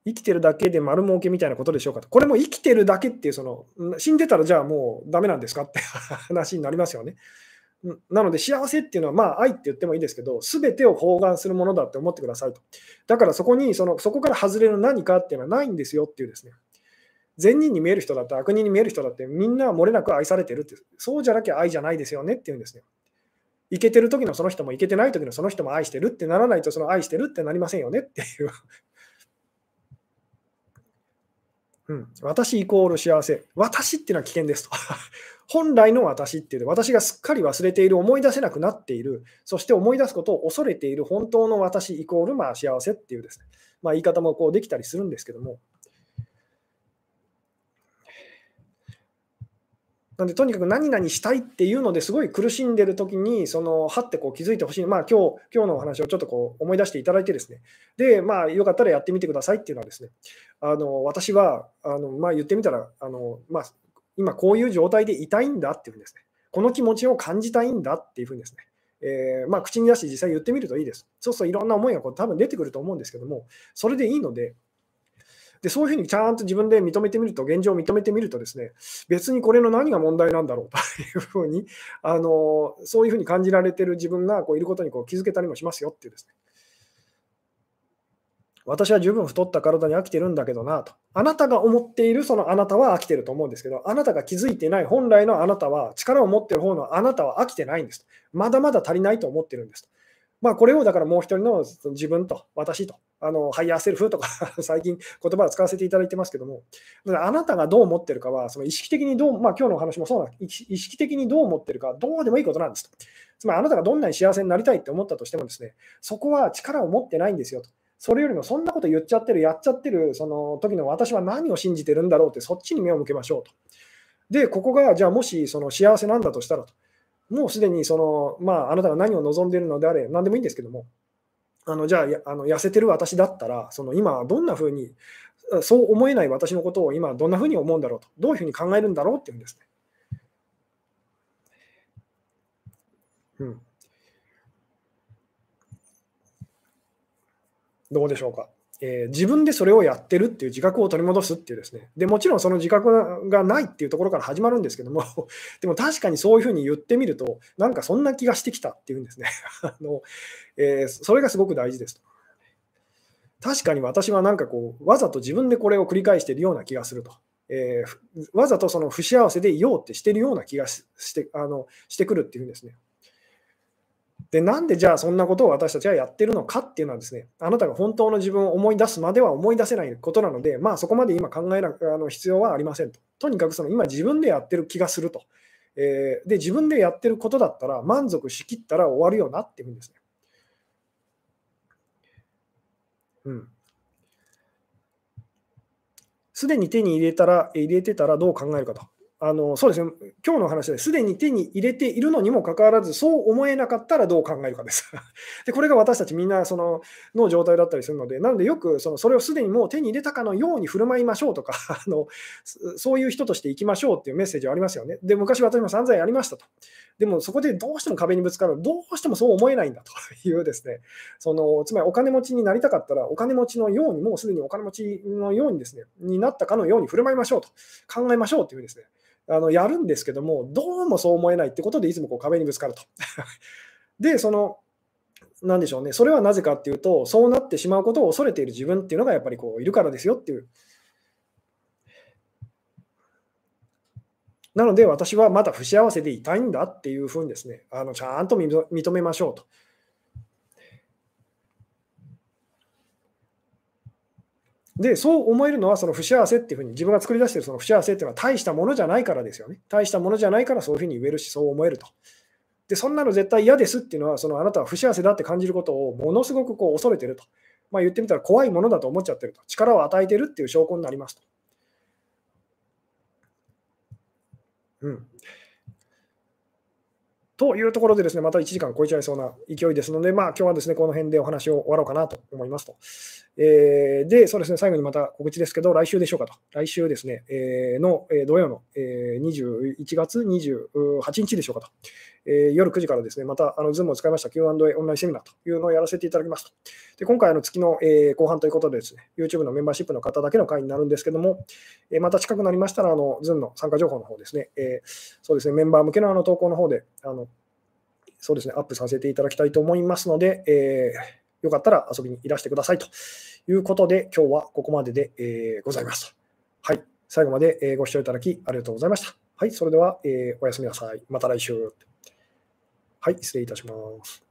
生きてるだけで丸儲けみたいなことでしょうかと。これも生きてるだけっていう、その、死んでたらじゃあもうダメなんですかって話になりますよね。なので幸せっていうのは、まあ愛って言ってもいいですけど、すべてを包含するものだって思ってくださいと。だからそこにその、そこから外れる何かっていうのはないんですよっていうですね。善人に見える人だって悪人に見える人だってみんな漏れなく愛されてるって、そうじゃなきゃ愛じゃないですよねっていうんですね。いけてる時のその人もいけてない時のその人も愛してるってならないとその愛してるってなりませんよねっていううん、私イコール幸せ。私っていうのは危険ですと。本来の私っていう、私がすっかり忘れている、思い出せなくなっている、そして思い出すことを恐れている本当の私イコールまあ幸せっていうですね、まあ、言い方もこうできたりするんですけども、なんでとにかく何々したいっていうのですごい苦しんでる時に、そのはってこう気づいてほしい、まあ今日今日のお話をちょっとこう思い出していただいてですね、で、まあよかったらやってみてくださいっていうのはですね、あの私はあの、まあ、言ってみたら、あのまあ、今こういう状態でいたいんだっていうふうにですね、この気持ちを感じたいんだっていうふうにですね、えー、まあ、口に出して実際言ってみるといいです。そうするといろんな思いがこう多分出てくると思うんですけども、それでいいので、でそういうふうにちゃんと自分で認めてみると、現状を認めてみるとですね、別にこれの何が問題なんだろうと いうふうに、あのそういうふうに感じられてる自分がこういることにこう気づけたりもしますよっていうですね。私は十分太った体に飽きてるんだけどなと。あなたが思っているそのあなたは飽きてると思うんですけど、あなたが気づいてない本来のあなたは、力を持ってる方のあなたは飽きてないんです。まだまだ足りないと思ってるんです。まあ、これをだからもう一人の自分と私と、あの higher self とか 最近言葉を使わせていただいてますけども、あなたがどう思ってるかは、その意識的にどう、まあ今日のお話もそうな、意識的にどう思ってるか、どうでもいいことなんですと。つまりあなたがどんなに幸せになりたいって思ったとしてもですね、そこは力を持ってないんですよと。それよりもそんなこと言っちゃってる、やっちゃってる、その時の私は何を信じてるんだろうって、そっちに目を向けましょうと。で、ここが、じゃあもしその幸せなんだとしたらと、もうすでにその、まあ、あなたが何を望んでいるのであれ、何でもいいんですけども、あのじゃああの痩せてる私だったら、その今、どんなふうに、そう思えない私のことを今、どんなふうに思うんだろうと、どういうふうに考えるんだろうっていうんですね。うんどうでしょうか？えー、自分でそれをやってるっていう自覚を取り戻すっていうですね。でもちろんその自覚がないっていうところから始まるんですけども、でも確かにそういうふうに言ってみると、なんかそんな気がしてきたっていうんですね。あのえー、それがすごく大事ですと。確かに私はなんかこう、わざと自分でこれを繰り返しているような気がすると。えー、わざとその不幸せでいようってしてるような気がしてあのしてくるっていうんですね。で、なんでじゃあそんなことを私たちはやってるのかっていうのはですね、あなたが本当の自分を思い出すまでは思い出せないことなので、まあそこまで今考えなあの必要はありませんと。とにかくその今自分でやってる気がすると。えー、で、自分でやってることだったら満足しきったら終わるよなっていうんですね。うん。すでに手に入れたら、入れてたらどう考えるかと。あのそうですね、今日の話ですでに手に入れているのにもかかわらず、そう思えなかったらどう考えるかです。でこれが私たちみんなそのの状態だったりするので、なのでよくそのそれをすでにもう手に入れたかのように振る舞いましょうとか あの、そういう人としていきましょうっていうメッセージはありますよね。で、昔私も散々やりましたと。でもそこでどうしても壁にぶつかる、どうしてもそう思えないんだというですね、そのつまりお金持ちになりたかったら、お金持ちのように、もうすでにお金持ちのようにですね、になったかのように振る舞いましょうと、考えましょうというですね、あのやるんですけども、どうもそう思えないってことで、いつもこう壁にぶつかると。で、その、なんでしょうね、それはなぜかっていうと、そうなってしまうことを恐れている自分っていうのがやっぱりこういるからですよっていう。なので、私はまだ不幸せでいたいんだっていうふうにですね、あのちゃんと認めましょうと。で、そう思えるのはその不幸せっていうふうに自分が作り出しているその不幸せっていうのは大したものじゃないからですよね。大したものじゃないからそういうふうに言えるし、そう思えると。で、そんなの絶対嫌ですっていうのは、そのあなたは不幸せだって感じることをものすごくこう恐れてると。まあ、言ってみたら怖いものだと思っちゃってると。力を与えてるっていう証拠になりますと。うん。というところでですね、また1時間超えちゃいそうな勢いですので、まあ、今日はですね、この辺でお話を終わろうかなと思いますと。えー、で、そうですね、最後にまた告知ですけど、来週でしょうかと。来週ですね、えー、の、えー、土曜の、えー、21月28日でしょうかと。えー、夜9時からですね、またあの Zoom を使いました Q&A オンラインセミナーというのをやらせていただきますと。で今回、の月の、えー、後半ということでですね、YouTube のメンバーシップの方だけの会になるんですけども、えー、また近くなりましたら、あの Zoom の参加情報の方ですね、えー、そうですね、メンバー向けのあの投稿の方で、あのそうですね、アップさせていただきたいと思いますので、えー、よかったら遊びにいらしてくださいということで、今日はここまでで、えー、ございますはい、最後までご視聴いただきありがとうございました。はい、それでは、えー、おやすみなさい。また来週。はい、失礼いたします。